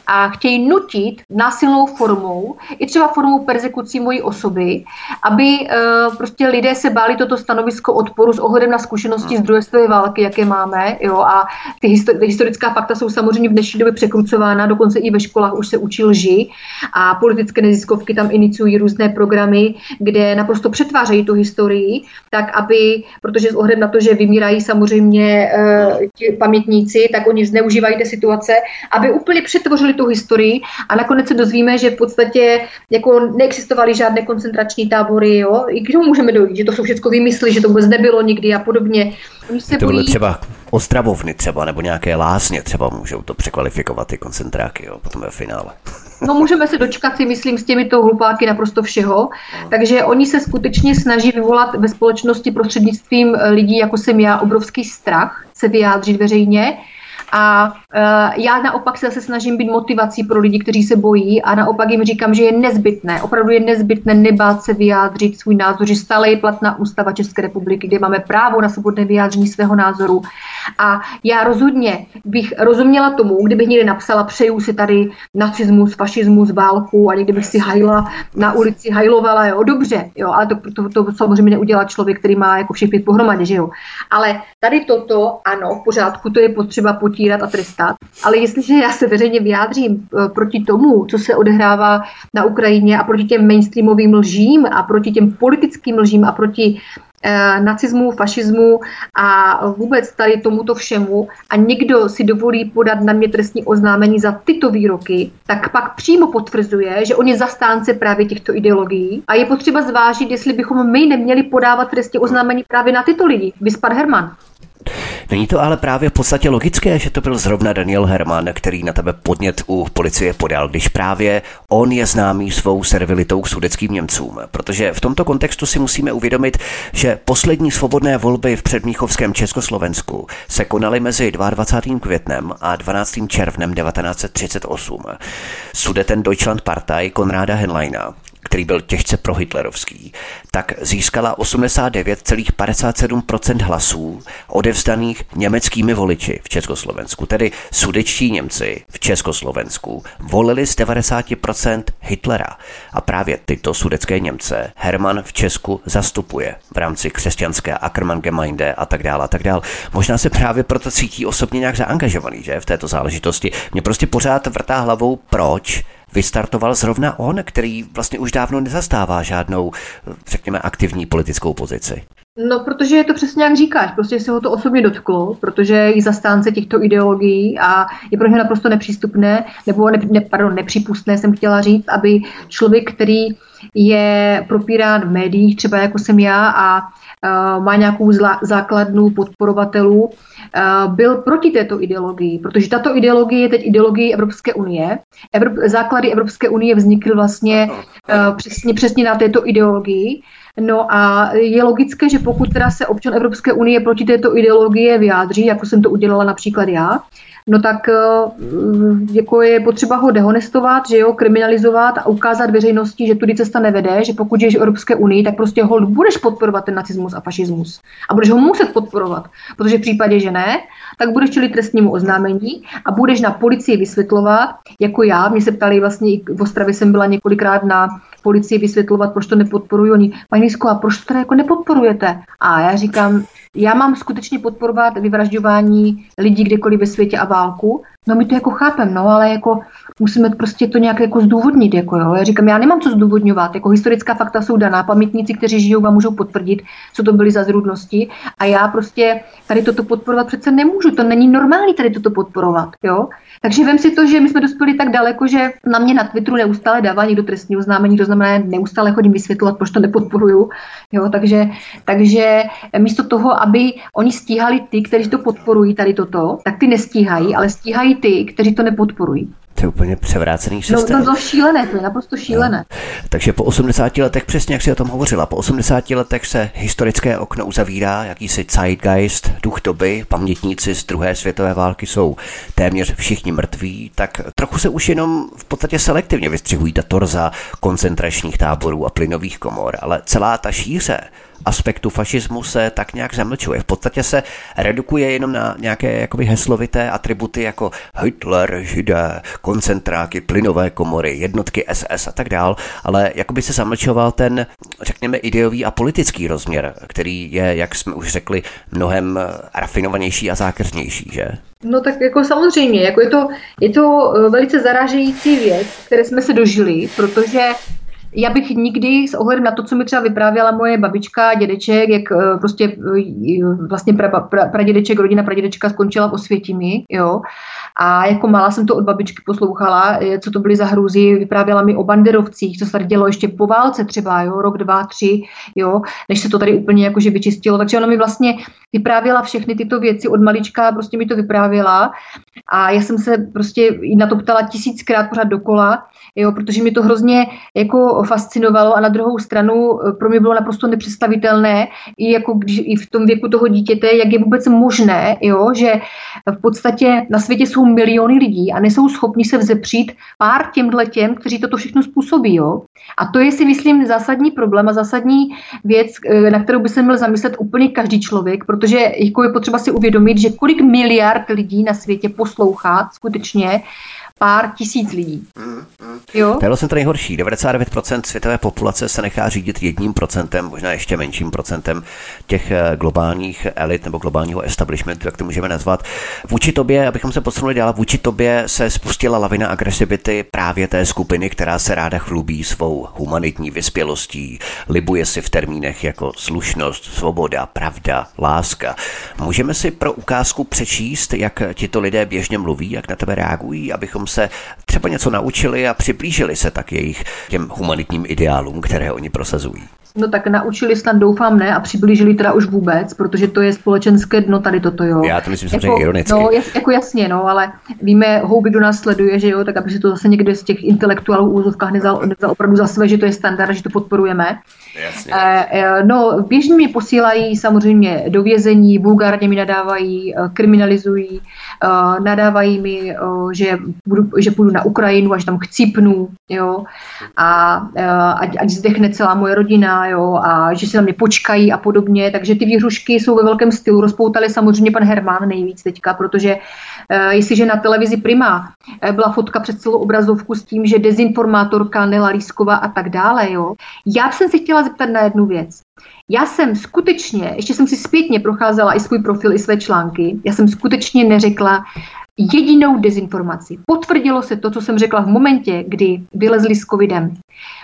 a chtějí nutit násilnou formou, i třeba formou persekucí mojí osoby, aby uh, prostě lidé se báli toto stanovisko odporu s ohledem na zkušenosti z druhé světové války, jaké máme. Jo, a ty historická fakta jsou samozřejmě v dnešní době překrucována, dokonce i ve školách už se učí lži a politické neziskovky tam iniciují různé programy, kde naprosto přetvářejí tu historii, tak aby, protože s ohledem na to, že vymírají samozřejmě uh, ti pamětníci, tak oni zneužívají té situace, aby úplně přetvořili tu historii a nakonec se dozvíme, že v podstatě jako neexistovaly žádné koncentrační tábory, jo? I k tomu můžeme dojít, že to jsou všechno vymysly, že to vůbec nebylo nikdy a podobně. Oni se to bojí... třeba Ostravovny třeba, nebo nějaké lásně třeba můžou to překvalifikovat ty koncentráky, jo, potom ve finále. No můžeme se dočkat si, myslím, s těmito hlupáky naprosto všeho. Takže oni se skutečně snaží vyvolat ve společnosti prostřednictvím lidí, jako jsem já, obrovský strach se vyjádřit veřejně a uh, já naopak se zase snažím být motivací pro lidi, kteří se bojí a naopak jim říkám, že je nezbytné, opravdu je nezbytné nebát se vyjádřit svůj názor, že stále je platná ústava České republiky, kde máme právo na svobodné vyjádření svého názoru. A já rozhodně bych rozuměla tomu, kdybych někde napsala, přeju si tady nacismus, fašismus, válku a někdy bych si hajla na ulici, hajlovala, jo, dobře, jo, ale to, to, to, samozřejmě neudělá člověk, který má jako všech pět pohromadě, že jo. Ale tady toto, ano, v pořádku, to je potřeba potírat a trestat, ale jestliže já se veřejně vyjádřím eh, proti tomu, co se odehrává na Ukrajině a proti těm mainstreamovým lžím a proti těm politickým lžím a proti eh, nacismu, fašismu a vůbec tady tomuto všemu a někdo si dovolí podat na mě trestní oznámení za tyto výroky, tak pak přímo potvrzuje, že on je zastánce právě těchto ideologií a je potřeba zvážit, jestli bychom my neměli podávat trestní oznámení právě na tyto lidi. Vyspad Herman. Není to ale právě v podstatě logické, že to byl zrovna Daniel Herman, který na tebe podnět u policie podal, když právě on je známý svou servilitou k sudeckým Němcům. Protože v tomto kontextu si musíme uvědomit, že poslední svobodné volby v předmíchovském Československu se konaly mezi 22. květnem a 12. červnem 1938. Sudeten Deutschland Partei Konráda Henleina který byl těžce prohitlerovský, tak získala 89,57% hlasů odevzdaných německými voliči v Československu. Tedy sudečtí Němci v Československu volili z 90% Hitlera. A právě tyto sudecké Němce Hermann v Česku zastupuje v rámci křesťanské Ackermann-Gemeinde a tak dále a tak dále. Možná se právě proto cítí osobně nějak zaangažovaný, že v této záležitosti. Mě prostě pořád vrtá hlavou, proč vystartoval zrovna on, který vlastně už dávno nezastává žádnou, řekněme, aktivní politickou pozici. No, protože je to přesně jak říkáš, prostě se ho to osobně dotklo, protože je zastánce těchto ideologií a je pro ně naprosto nepřístupné, nebo ne, ne, pardon, nepřípustné jsem chtěla říct, aby člověk, který je propírán v médiích, třeba jako jsem já a uh, má nějakou zla, základnu podporovatelů, uh, byl proti této ideologii, protože tato ideologie je teď ideologie Evropské unie. Evrop, základy Evropské unie vznikly vlastně uh, přesně, přesně na této ideologii. No a je logické, že pokud teda se občan Evropské unie proti této ideologie vyjádří, jako jsem to udělala například já, no tak eh, jako je potřeba ho dehonestovat, že jo, kriminalizovat a ukázat veřejnosti, že tudy cesta nevede, že pokud žiješ v Evropské unii, tak prostě ho budeš podporovat ten nacismus a fašismus. A budeš ho muset podporovat, protože v případě, že ne, tak budeš čelit trestnímu oznámení a budeš na policii vysvětlovat, jako já, mě se ptali vlastně, v Ostravě jsem byla několikrát na policii vysvětlovat, proč to nepodporují oni. Paní Lisko, a proč to jako nepodporujete? A já říkám, já mám skutečně podporovat vyvražďování lidí kdekoliv ve světě a válku. No my to jako chápem, no, ale jako musíme prostě to nějak jako zdůvodnit, jako jo. Já říkám, já nemám co zdůvodňovat, jako historická fakta jsou daná, pamětníci, kteří žijou, vám můžou potvrdit, co to byly za zrůdnosti a já prostě tady toto podporovat přece nemůžu, to není normální tady toto podporovat, jo. Takže vím si to, že my jsme dospěli tak daleko, že na mě na Twitteru neustále dává někdo trestní oznámení, to neustále chodím vysvětlovat, proč to nepodporuju. Jo, takže, takže místo toho, aby oni stíhali ty, kteří to podporují tady toto, tak ty nestíhají, ale stíhají ty, kteří to nepodporují. To je úplně převrácený systém. No, to je šílené, to je naprosto šílené. No. Takže po 80 letech, přesně jak si o tom hovořila, po 80 letech se historické okno uzavírá, jakýsi zeitgeist, duch doby, pamětníci z druhé světové války jsou téměř všichni mrtví, tak trochu se už jenom v podstatě selektivně vystřihují ta torza koncentračních táborů a plynových komor, ale celá ta šíře aspektu fašismu se tak nějak zamlčuje. V podstatě se redukuje jenom na nějaké jakoby heslovité atributy jako Hitler, židé, koncentráky, plynové komory, jednotky SS a tak dál, ale jakoby se zamlčoval ten, řekněme, ideový a politický rozměr, který je, jak jsme už řekli, mnohem rafinovanější a zákrznější, že? No tak jako samozřejmě, jako je to, je to eh, velice zarážející věc, které jsme se dožili, protože já bych nikdy s ohledem na to, co mi třeba vyprávěla moje babička, dědeček, jak eh, prostě eh, vlastně pra, pra, pradědeček, rodina pradědečka skončila v Osvětimi, jo. A jako malá jsem to od babičky poslouchala, co to byly za hrůzy, vyprávěla mi o banderovcích, co se dělo ještě po válce třeba, jo, rok, dva, tři, jo, než se to tady úplně jakože vyčistilo. Takže ona mi vlastně vyprávěla všechny tyto věci od malička, prostě mi to vyprávěla a já jsem se prostě na to ptala tisíckrát pořád dokola jo, protože mi to hrozně jako fascinovalo a na druhou stranu eh, pro mě bylo naprosto nepředstavitelné, i, jako když, i v tom věku toho dítěte, jak je vůbec možné, jo, že v podstatě na světě jsou miliony lidí a nejsou schopni se vzepřít pár těmhle těm, kteří toto všechno způsobí. Jo. A to je si myslím zásadní problém a zásadní věc, eh, na kterou by se měl zamyslet úplně každý člověk, protože jako je potřeba si uvědomit, že kolik miliard lidí na světě poslouchá skutečně pár tisíc lidí. Jo? To je vlastně to nejhorší. 99% světové populace se nechá řídit jedním procentem, možná ještě menším procentem těch eh, globálních elit nebo globálního establishmentu, jak to můžeme nazvat. Vůči tobě, abychom se posunuli dál, vůči tobě se spustila lavina agresivity právě té skupiny, která se ráda chlubí svou humanitní vyspělostí, libuje si v termínech jako slušnost, svoboda, pravda, láska. Můžeme si pro ukázku přečíst, jak tito lidé běžně mluví, jak na tebe reagují, abychom se třeba něco naučili a přiblížili se tak jejich těm humanitním ideálům, které oni prosazují. No tak naučili snad doufám ne a přiblížili teda už vůbec, protože to je společenské dno tady toto, jo. Já to myslím samozřejmě jako, ironicky. No, jas, jako jasně, no, ale víme, houby, kdo nás sleduje, že jo, tak aby si to zase někde z těch intelektuálů v úzovkách nezal, nezal opravdu za své, že to je standard, že to podporujeme. Jasně. E, no, běžně mě posílají samozřejmě do vězení, vulgárně mi nadávají, e, kriminalizují, e, nadávají mi, e, že, budu, že půjdu na Ukrajinu a že tam chcípnu, jo, a e, ať, ať zdechne celá moje rodina, jo, a že se na mě počkají a podobně. Takže ty výhrušky jsou ve velkém stylu. Rozpoutali samozřejmě pan Hermán nejvíc teďka, protože uh, jestliže na televizi Prima uh, byla fotka před celou obrazovku s tím, že dezinformátorka Nela Lísková a tak dále, jo. Já jsem se chtěla zeptat na jednu věc. Já jsem skutečně, ještě jsem si zpětně procházela i svůj profil, i své články, já jsem skutečně neřekla jedinou dezinformaci. Potvrdilo se to, co jsem řekla v momentě, kdy vylezli s covidem.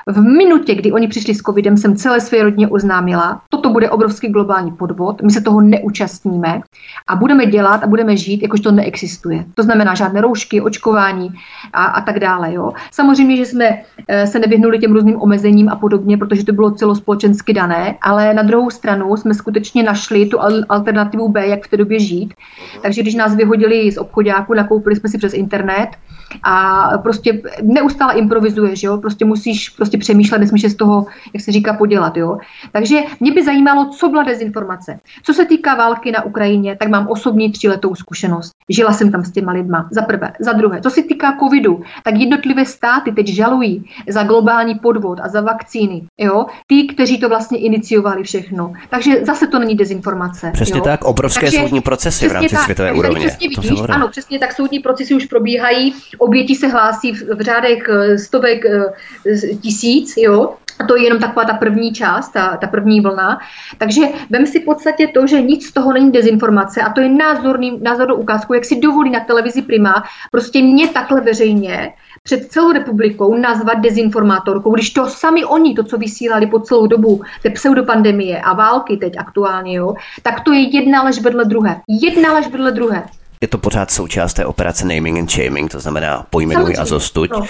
V minutě, kdy oni přišli s covidem, jsem celé své rodině oznámila, toto bude obrovský globální podvod, my se toho neúčastníme a budeme dělat a budeme žít, jakož to neexistuje. To znamená žádné roušky, očkování a, a tak dále. Jo. Samozřejmě, že jsme e, se nevyhnuli těm různým omezením a podobně, protože to bylo celospolečensky dané, ale na druhou stranu jsme skutečně našli tu alternativu B, jak v té době žít. Takže když nás vyhodili z obchodáku, nakoupili jsme si přes internet, a prostě neustále improvizuješ, jo, prostě musíš prostě přemýšlet, nesmíš z toho, jak se říká, podělat, jo. Takže mě by zajímalo, co byla dezinformace. Co se týká války na Ukrajině, tak mám osobní tříletou zkušenost. Žila jsem tam s těma lidma, za prvé. Za druhé, co se týká covidu, tak jednotlivé státy teď žalují za globální podvod a za vakcíny, jo, ty, kteří to vlastně iniciovali všechno. Takže zase to není dezinformace. Přesně jo? tak, obrovské Takže, soudní procesy v rámci tak, světové úrovně. Přesně vidíš, ano, přesně tak, soudní procesy už probíhají oběti se hlásí v, v řádech eh, stovek eh, tisíc, jo, a to je jenom taková ta první část, ta, ta první vlna. Takže vem si v podstatě to, že nic z toho není dezinformace a to je názorný, názornou ukázku, jak si dovolí na televizi Prima prostě mě takhle veřejně před celou republikou nazvat dezinformátorkou, když to sami oni, to, co vysílali po celou dobu té pseudopandemie a války teď aktuálně, jo, tak to je jedna lež vedle druhé. Jedna lež vedle druhé je to pořád součást té operace naming and shaming, to znamená pojmenuj a zostuď. No,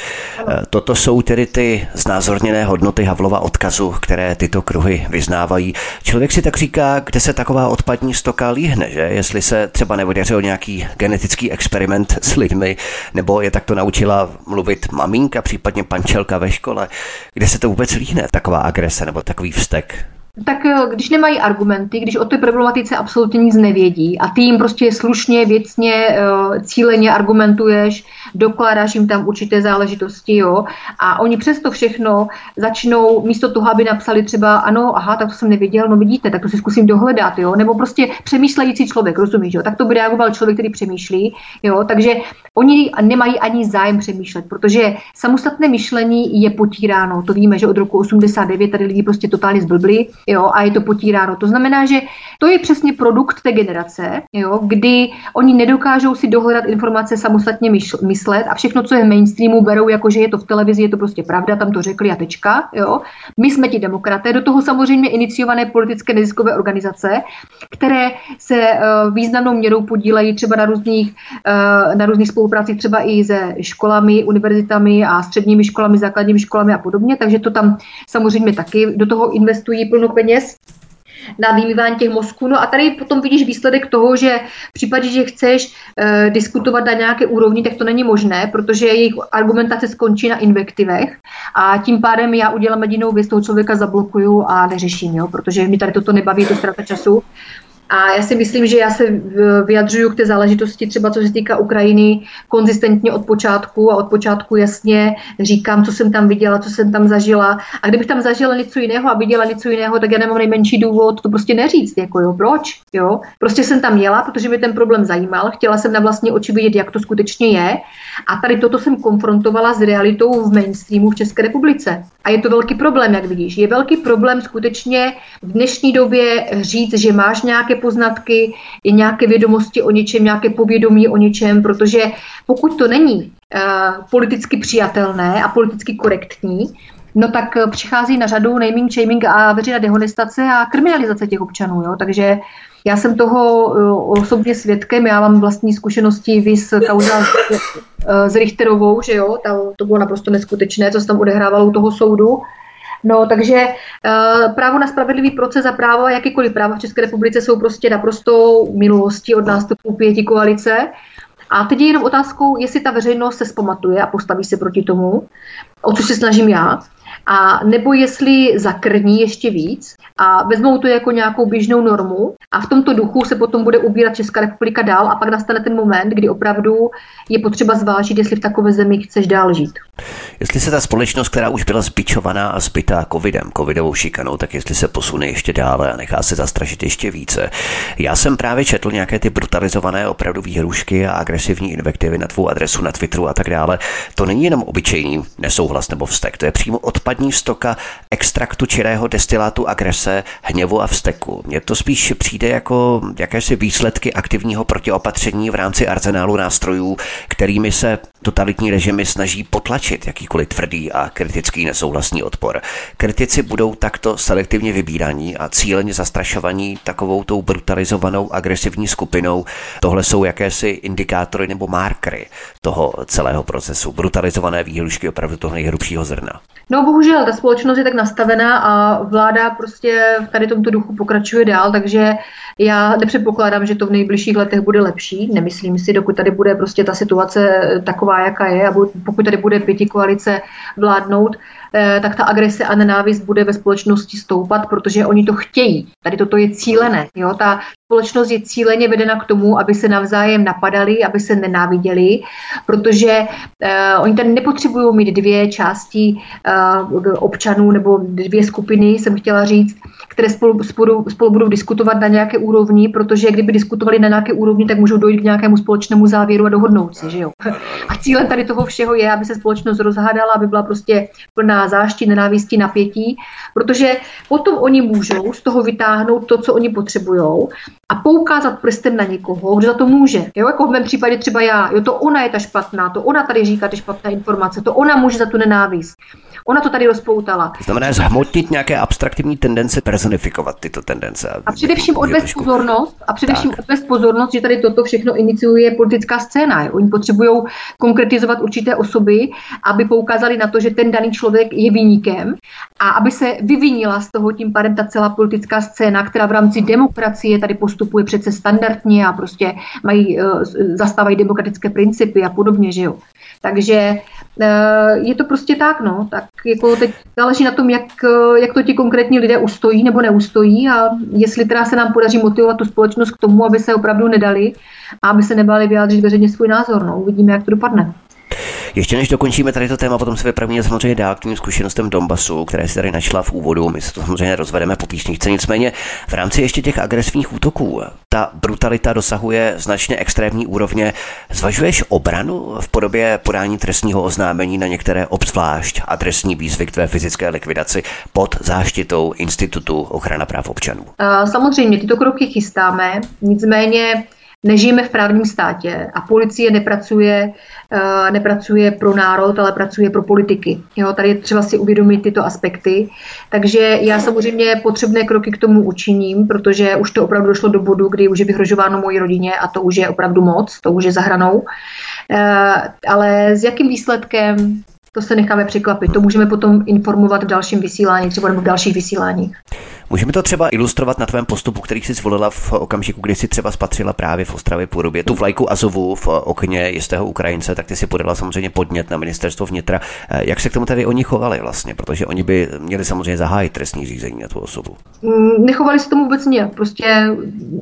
Toto jsou tedy ty znázorněné hodnoty Havlova odkazu, které tyto kruhy vyznávají. Člověk si tak říká, kde se taková odpadní stoka líhne, že? Jestli se třeba nevoděřil nějaký genetický experiment s lidmi, nebo je takto naučila mluvit maminka, případně pančelka ve škole. Kde se to vůbec líhne, taková agrese nebo takový vztek? Tak eh, když nemají argumenty, když o té problematice absolutně nic nevědí a ty jim prostě slušně, věcně, eh, cíleně argumentuješ, dokládáš jim tam určité záležitosti, jo, a oni přesto všechno začnou místo toho, aby napsali třeba, ano, aha, tak to jsem nevěděl, no vidíte, tak to si zkusím dohledat, jo, nebo prostě přemýšlející člověk, rozumíš, jo, tak to by reagoval člověk, který přemýšlí, jo, takže oni nemají ani zájem přemýšlet, protože samostatné myšlení je potíráno, to víme, že od roku 89 tady lidi prostě totálně zblbli, jo, a je to potíráno. To znamená, že to je přesně produkt té generace, jo, kdy oni nedokážou si dohledat informace samostatně myšl, myslet a všechno, co je v mainstreamu, berou jako, že je to v televizi, je to prostě pravda, tam to řekli a tečka. Jo. My jsme ti demokraté, do toho samozřejmě iniciované politické neziskové organizace, které se uh, významnou měrou podílejí třeba na různých, uh, na různých spolupracích třeba i se školami, univerzitami a středními školami, základními školami a podobně, takže to tam samozřejmě taky do toho investují plno peněz na vymývání těch mozků. No a tady potom vidíš výsledek toho, že v případě, že chceš e, diskutovat na nějaké úrovni, tak to není možné, protože jejich argumentace skončí na invektivech a tím pádem já udělám jedinou věc, toho člověka zablokuju a neřeším, jo, protože mi tady toto nebaví, to ztráta času. A já si myslím, že já se vyjadřuju k té záležitosti třeba co se týká Ukrajiny konzistentně od počátku a od počátku jasně říkám, co jsem tam viděla, co jsem tam zažila. A kdybych tam zažila něco jiného a viděla něco jiného, tak já nemám nejmenší důvod to prostě neříct. Jako jo, proč? Jo? Prostě jsem tam jela, protože mě ten problém zajímal. Chtěla jsem na vlastní oči vidět, jak to skutečně je. A tady toto jsem konfrontovala s realitou v mainstreamu v České republice. A je to velký problém, jak vidíš. Je velký problém skutečně v dnešní době říct, že máš nějaké poznatky, i nějaké vědomosti o něčem, nějaké povědomí o něčem, protože pokud to není uh, politicky přijatelné a politicky korektní, no tak přichází na řadu naming, shaming a veřejná dehonestace a kriminalizace těch občanů. Jo? Takže já jsem toho uh, osobně svědkem, já mám vlastní zkušenosti vys kauza s, s Richterovou, že jo, to bylo naprosto neskutečné, co se tam odehrávalo u toho soudu. No, takže uh, právo na spravedlivý proces a právo, jakýkoliv právo v České republice jsou prostě naprosto minulostí od nástupu pěti koalice. A teď je jenom otázkou, jestli ta veřejnost se zpamatuje a postaví se proti tomu, o co se snažím já a nebo jestli zakrní ještě víc a vezmou to jako nějakou běžnou normu a v tomto duchu se potom bude ubírat Česká republika dál a pak nastane ten moment, kdy opravdu je potřeba zvážit, jestli v takové zemi chceš dál žít. Jestli se ta společnost, která už byla zbičovaná a zbytá covidem, covidovou šikanou, tak jestli se posune ještě dále a nechá se zastrašit ještě více. Já jsem právě četl nějaké ty brutalizované opravdu výhrušky a agresivní invektivy na tvou adresu na Twitteru a tak dále. To není jenom obyčejný nesouhlas nebo vztek, to je přímo odpadní stoka extraktu čirého destilátu agrese, hněvu a vzteku. Mně to spíš přijde jako jakési výsledky aktivního protiopatření v rámci arzenálu nástrojů, kterými se totalitní režimy snaží potlačit jakýkoliv tvrdý a kritický nesouhlasný odpor. Kritici budou takto selektivně vybíraní a cíleně zastrašovaní takovou tou brutalizovanou agresivní skupinou. Tohle jsou jakési indikátory nebo markery toho celého procesu. Brutalizované výhrušky opravdu toho nejhrubšího zrna. No bohužel, ta společnost je tak nastavená a vláda prostě v tady tomto duchu pokračuje dál, takže já nepředpokládám, že to v nejbližších letech bude lepší. Nemyslím si, dokud tady bude prostě ta situace taková, jaká je a pokud tady bude pěti koalice vládnout, eh, tak ta agrese a nenávist bude ve společnosti stoupat, protože oni to chtějí. Tady toto je cílené. Jo? Ta společnost je cíleně vedena k tomu, aby se navzájem napadali, aby se nenáviděli, protože uh, oni tady nepotřebují mít dvě části uh, občanů nebo dvě skupiny, jsem chtěla říct, které spolu, spolu, spolu budou diskutovat na nějaké úrovni, protože kdyby diskutovali na nějaké úrovni, tak můžou dojít k nějakému společnému závěru a dohodnout si, že jo. A cílem tady toho všeho je, aby se společnost rozhádala, aby byla prostě plná zášti, nenávistí, napětí, protože potom oni můžou z toho vytáhnout to, co oni potřebují a poukázat prstem na někoho, kdo za to může. Jo, jako v mém případě třeba já, jo, to ona je ta špatná, to ona tady říká ty špatné informace, to ona může za tu nenávist. Ona to tady rozpoutala. To znamená zhmotnit nějaké abstraktní tendence, personifikovat tyto tendence. A především odvést pozornost, a především tak. odvést pozornost, že tady toto všechno iniciuje politická scéna. Oni potřebují konkretizovat určité osoby, aby poukázali na to, že ten daný člověk je vyníkem a aby se vyvinila z toho tím pádem ta celá politická scéna, která v rámci demokracie tady postupuje přece standardně a prostě mají, eh, zastávají demokratické principy a podobně, že jo. Takže je to prostě tak, no, tak jako teď záleží na tom, jak, eh, jak to ti konkrétní lidé ustojí nebo neustojí a jestli teda se nám podaří motivovat tu společnost k tomu, aby se opravdu nedali a aby se nebáli vyjádřit veřejně svůj názor, no, uvidíme, jak to dopadne. Ještě než dokončíme tady to téma, potom se vypravíme samozřejmě dál k tím zkušenostem Donbasu, které si tady našla v úvodu. My se to samozřejmě rozvedeme po písničce. Nicméně v rámci ještě těch agresivních útoků ta brutalita dosahuje značně extrémní úrovně. Zvažuješ obranu v podobě podání trestního oznámení na některé obzvlášť adresní výzvy k tvé fyzické likvidaci pod záštitou Institutu ochrana práv občanů? Samozřejmě, tyto kroky chystáme, nicméně nežijeme v právním státě a policie nepracuje, uh, nepracuje pro národ, ale pracuje pro politiky. Jo, tady je třeba si uvědomit tyto aspekty. Takže já samozřejmě potřebné kroky k tomu učiním, protože už to opravdu došlo do bodu, kdy už je vyhrožováno mojí rodině a to už je opravdu moc, to už je za hranou. Uh, ale s jakým výsledkem, to se necháme překvapit. To můžeme potom informovat v dalším vysílání, třeba nebo v dalších vysíláních. Můžeme to třeba ilustrovat na tvém postupu, který jsi zvolila v okamžiku, kdy jsi třeba spatřila právě v Ostravě podobě tu vlajku Azovu v okně jistého Ukrajince, tak ty si podala samozřejmě podnět na ministerstvo vnitra. Eh, jak se k tomu tady oni chovali vlastně? Protože oni by měli samozřejmě zahájit trestní řízení na tu osobu. Mm, nechovali se tomu vůbec nějak, prostě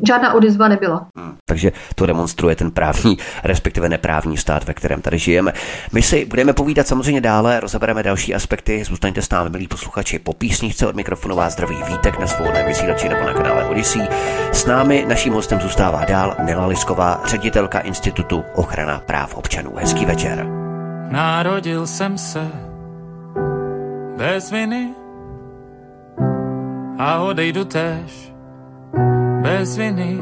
žádná odezva nebyla. Hmm, takže to demonstruje ten právní, respektive neprávní stát, ve kterém tady žijeme. My si budeme povídat samozřejmě dále, rozebereme další aspekty, zůstaňte s námi, milí posluchači. Po písničce od mikrofonu vás zdraví vítek na svobodném vysílači nebo na kanále Odyssey. S námi naším hostem zůstává dál Nela Lisková, ředitelka Institutu ochrana práv občanů. Hezký večer. Narodil jsem se bez viny a odejdu tež bez viny.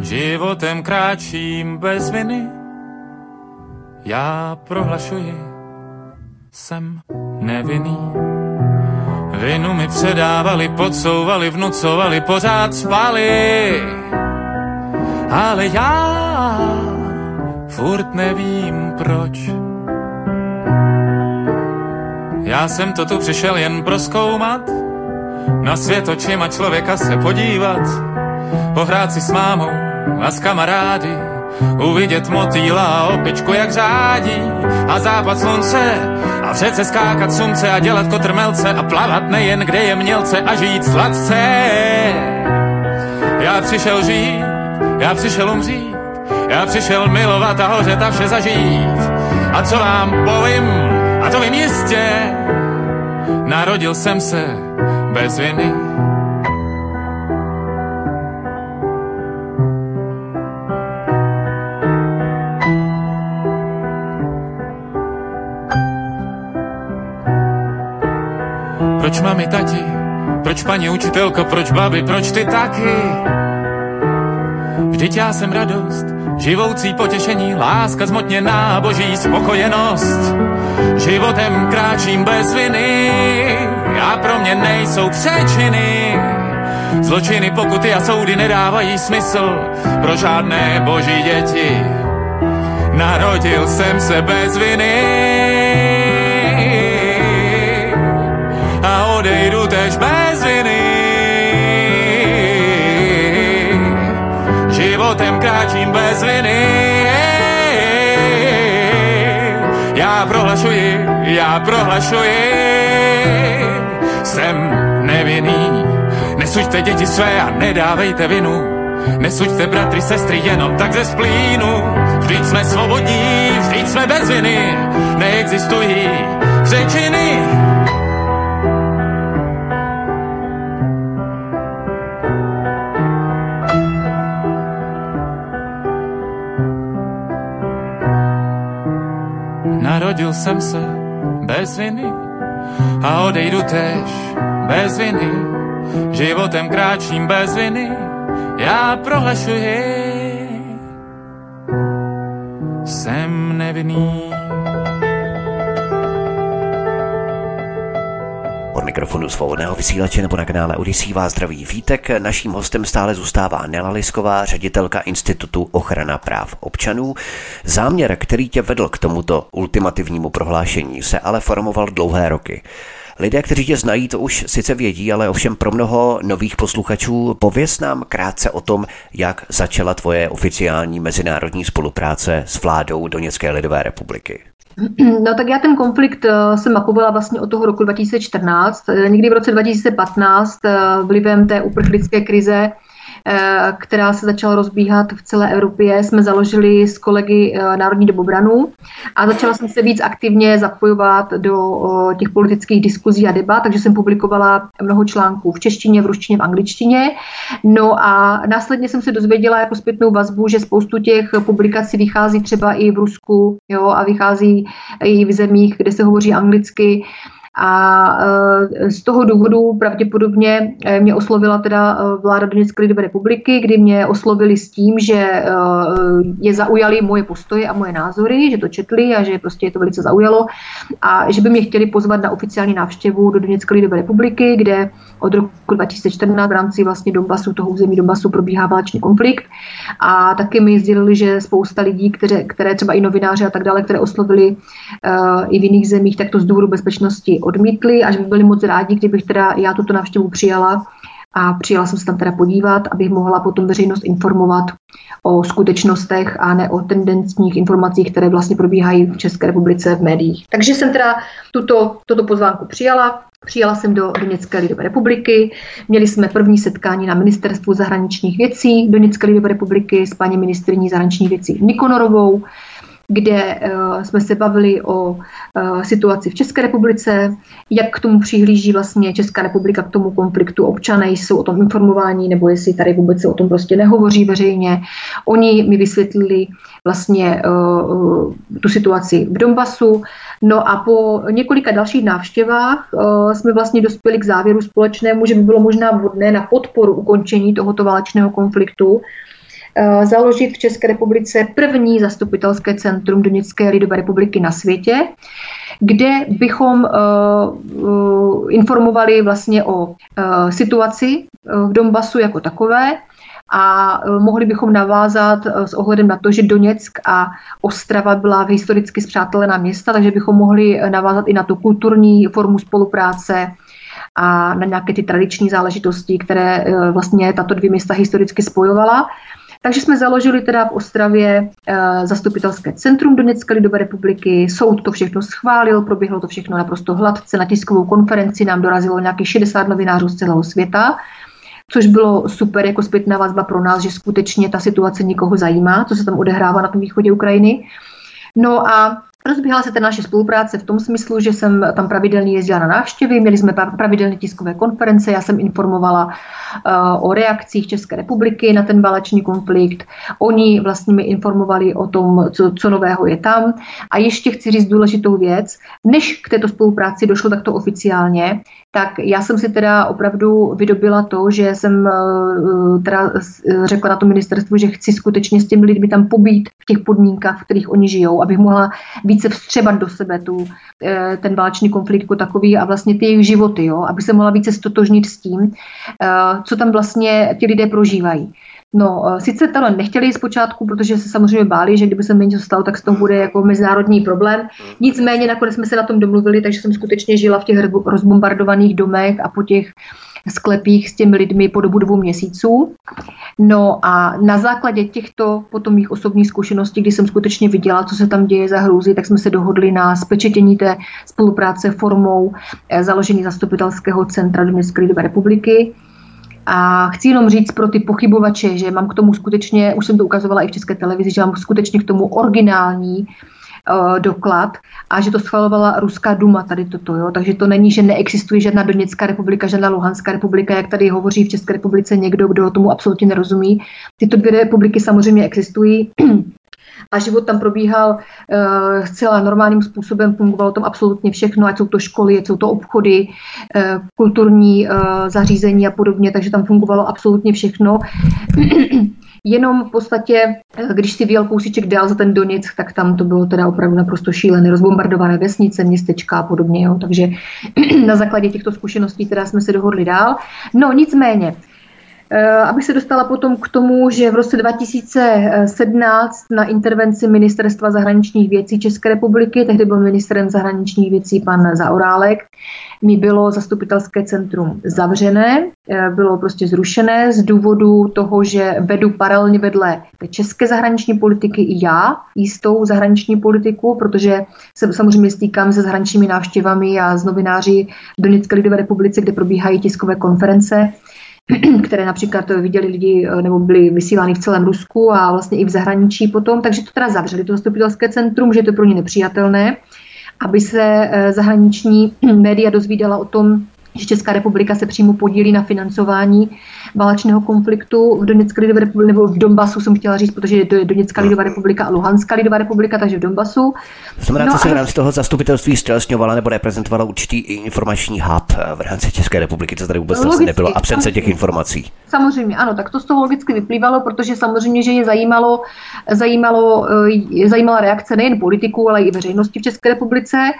Životem kráčím bez viny, já prohlašuji, jsem nevinný. Vinu mi předávali, podsouvali, vnucovali, pořád spali. Ale já furt nevím proč. Já jsem to tu přišel jen proskoumat, na svět očima člověka se podívat, pohrát si s mámou a s kamarády, uvidět motýla a opičku jak řádí a západ slunce a v řece skákat sumce a dělat kotrmelce a plavat nejen kde je mělce a žít sladce. Já přišel žít, já přišel umřít, já přišel milovat a hořet a vše zažít. A co vám povím, a to vím jistě, narodil jsem se bez viny. Proč mami, tati? Proč paní učitelko? Proč babi? Proč ty taky? Vždyť já jsem radost, živoucí potěšení, láska zmotněná, boží spokojenost. Životem kráčím bez viny, a pro mě nejsou přečiny. Zločiny, pokuty a soudy nedávají smysl pro žádné boží děti. Narodil jsem se bez viny, odejdu tež bez viny. Životem kráčím bez viny. Já prohlašuji, já prohlašuji, jsem nevinný. Nesuďte děti své a nedávejte vinu. Nesuďte bratry, sestry jenom tak ze splínu. Vždyť jsme svobodní, vždyť jsme bez viny. Neexistují řečiny, Narodil jsem se. Bez viny. A odejdu tež. Bez viny. Životem kráčím bez viny, já prohlašuji, svobodného vysílače nebo na kanále Odisí vás zdraví Vítek. Naším hostem stále zůstává Nela Lisková, ředitelka Institutu ochrana práv občanů. Záměr, který tě vedl k tomuto ultimativnímu prohlášení, se ale formoval dlouhé roky. Lidé, kteří tě znají, to už sice vědí, ale ovšem pro mnoho nových posluchačů pověs nám krátce o tom, jak začala tvoje oficiální mezinárodní spolupráce s vládou Doněcké lidové republiky. No tak já ten konflikt eh, jsem mapovala vlastně od toho roku 2014. Eh, někdy v roce 2015 eh, vlivem té uprchlické krize která se začala rozbíhat v celé Evropě, jsme založili s kolegy eh, Národní dobobranu a začala jsem se víc aktivně zapojovat do těch politických diskuzí a debat, takže jsem publikovala mnoho článků v češtině, v ruštině, v angličtině. No a následně jsem se dozvěděla jako zpětnou vazbu, že spoustu těch publikací vychází třeba i v Rusku jo, a vychází i v zemích, kde se hovoří anglicky A e, z toho důvodu pravděpodobně e, mě oslovila teda e, vláda Doněcké lidové republiky, kdy mě oslovili s tím, že je zaujali moje postoje a moje názory, že to četli a že prostě je to velice zaujalo a že by mě chtěli pozvat na oficiální návštěvu do Doněcké lidové republiky, kde od roku 2014 v rámci vlastně Donbasu, toho území Donbasu probíhá válečný konflikt. A taky mi sdělili, že spousta lidí, které, které třeba i novináři a tak dále, které oslovili uh, i v jiných zemích, tak to z důvodu bezpečnosti odmítli a že by byli moc rádi, kdybych teda já tuto návštěvu přijala a přijela jsem se tam teda podívat, abych mohla potom veřejnost informovat o skutečnostech a ne o tendenčních informacích, které vlastně probíhají v České republice v médiích. Takže jsem teda tuto, toto pozvánku přijala, Přijela jsem do Doněcké lidové republiky, měli jsme první setkání na ministerstvu zahraničních věcí Doněcké lidové republiky s paní ministrní zahraničních věcí Nikonorovou kde uh, jsme se bavili o uh, situaci v České republice, jak k tomu přihlíží vlastně Česká republika k tomu konfliktu. Občané jsou o tom informováni, nebo jestli tady vůbec se o tom prostě nehovoří veřejně. Oni mi vysvětlili vlastně uh, tu situaci v Donbasu. No a po několika dalších návštěvách uh, jsme vlastně dospěli k závěru společnému, že by bylo možná vhodné na podporu ukončení tohoto válečného konfliktu založit v České republice první zastupitelské centrum Doněcké lidové republiky na světě, kde bychom eh, eh, informovali vlastně o situaci v Donbasu jako takové, a mohli bychom navázat s ohledem na to, že Doněck a Ostrava byla historicky zpřátelená města, takže bychom mohli navázat i na tu kulturní formu spolupráce a na nějaké ty tradiční záležitosti, které vlastně tato dvě města historicky spojovala. Takže jsme založili teda v Ostravě e, zastupitelské centrum Doněcké lidové republiky, soud to všechno schválil, proběhlo to všechno naprosto hladce, na tiskovou konferenci nám dorazilo nějakých 60 novinářů z celého světa, což bylo super jako zpětná vazba pro nás, že skutečně ta situace nikoho zajímá, co se tam odehrává na tom východě Ukrajiny. No a Rozběhla se ta naše spolupráce v tom smyslu, že jsem tam pravidelně jezdila na návštěvy, měli jsme pravidelně tiskové konference, já jsem informovala uh, o reakcích České republiky na ten válečný konflikt. Oni vlastně mi informovali o tom, co, co nového je tam. A ještě chci říct důležitou věc, než k této spolupráci došlo takto oficiálně, tak já jsem si teda opravdu vydobila to, že jsem uh, teda řekla na to ministerstvu, že chci skutečně s těmi lidmi tam pobít v těch podmínkách, v kterých oni žijou, abych mohla více vstřebat do sebe tu, eh, ten válečný konflikt jako takový a vlastně ty jejich životy, jo, aby se mohla více stotožnit s tím, eh, co tam vlastně ti lidé prožívají. No, eh, sice tohle nechtěli zpočátku, protože se samozřejmě báli, že kdyby se mi něco stalo, tak z toho bude jako mezinárodní problém. Nicméně nakonec jsme se na tom domluvili, takže jsem skutečně žila v těch rozbombardovaných domech a po těch sklepích s těmi lidmi po dobu dvou měsíců. No a na základě těchto potom mých osobních zkušeností, kdy jsem skutečně viděla, co se tam děje za hrůzy, tak jsme se dohodli na spečetění té spolupráce formou eh, založení zastupitelského centra Doněcké lidové republiky. A chci jenom říct pro ty pochybovače, že mám k tomu skutečně, už jsem to ukazovala i v české televizi, že mám skutečně k tomu originální doklad a že to schvalovala Ruská duma tady toto. Jo? Takže to není, že neexistuje žádná Doněcká republika, žádná Luhanská republika, jak tady hovoří v České republice někdo, kdo tomu absolutně nerozumí. Tyto dvě republiky samozřejmě existují. a život tam probíhal uh, zcela normálním způsobem, fungovalo tam absolutně všechno, ať jsou to školy, ať jsou to obchody, uh, kulturní uh, zařízení a podobně, takže tam fungovalo absolutně všechno. Jenom v podstatě, eh, když si vyjel kousíček dál za ten Doněck, tak tam to bylo teda opravdu naprosto šílené, rozbombardované vesnice, městečka a podobně. Jo. Takže na základě těchto zkušeností teda jsme se dohodli dál. No nicméně, Abych se dostala potom k tomu, že v roce 2017 na intervenci Ministerstva zahraničních věcí České republiky, tehdy byl ministrem zahraničních věcí pan Zaorálek, mi bylo zastupitelské centrum zavřené, eh, bylo prostě zrušené z důvodu toho, že vedu paralelně vedle české zahraniční politiky i já jistou zahraniční politiku, protože se samozřejmě stýkám se zahraničními návštěvami a z novináři v Doněcké lidové republice, kde probíhají tiskové konference, které například viděli lidi eh, nebo byly vysílány v celém Rusku a vlastně i v zahraničí potom, takže to teda zavřeli to zastupitelské centrum, že je to pro ně nepřijatelné aby se eh, zahraniční média dozvídala o tom, že Česká republika se přímo podílí na financování válečného konfliktu v Doněcké lidové republice, nebo v Donbasu jsem chtěla říct, protože to je Doněcká lidová republika a Luhanská lidová republika, takže v Donbasu. To znamená, no, co se v rámci toho zastupitelství stělesňovala nebo reprezentovala určitý informační hub v rámci České republiky, co tady vůbec logicky, nebylo, absence těch informací. Samozřejmě, ano, tak to z toho logicky vyplývalo, protože samozřejmě, že je zajímalo, zajímalo, eh, zajímala reakce nejen politiků, ale i veřejnosti v České republice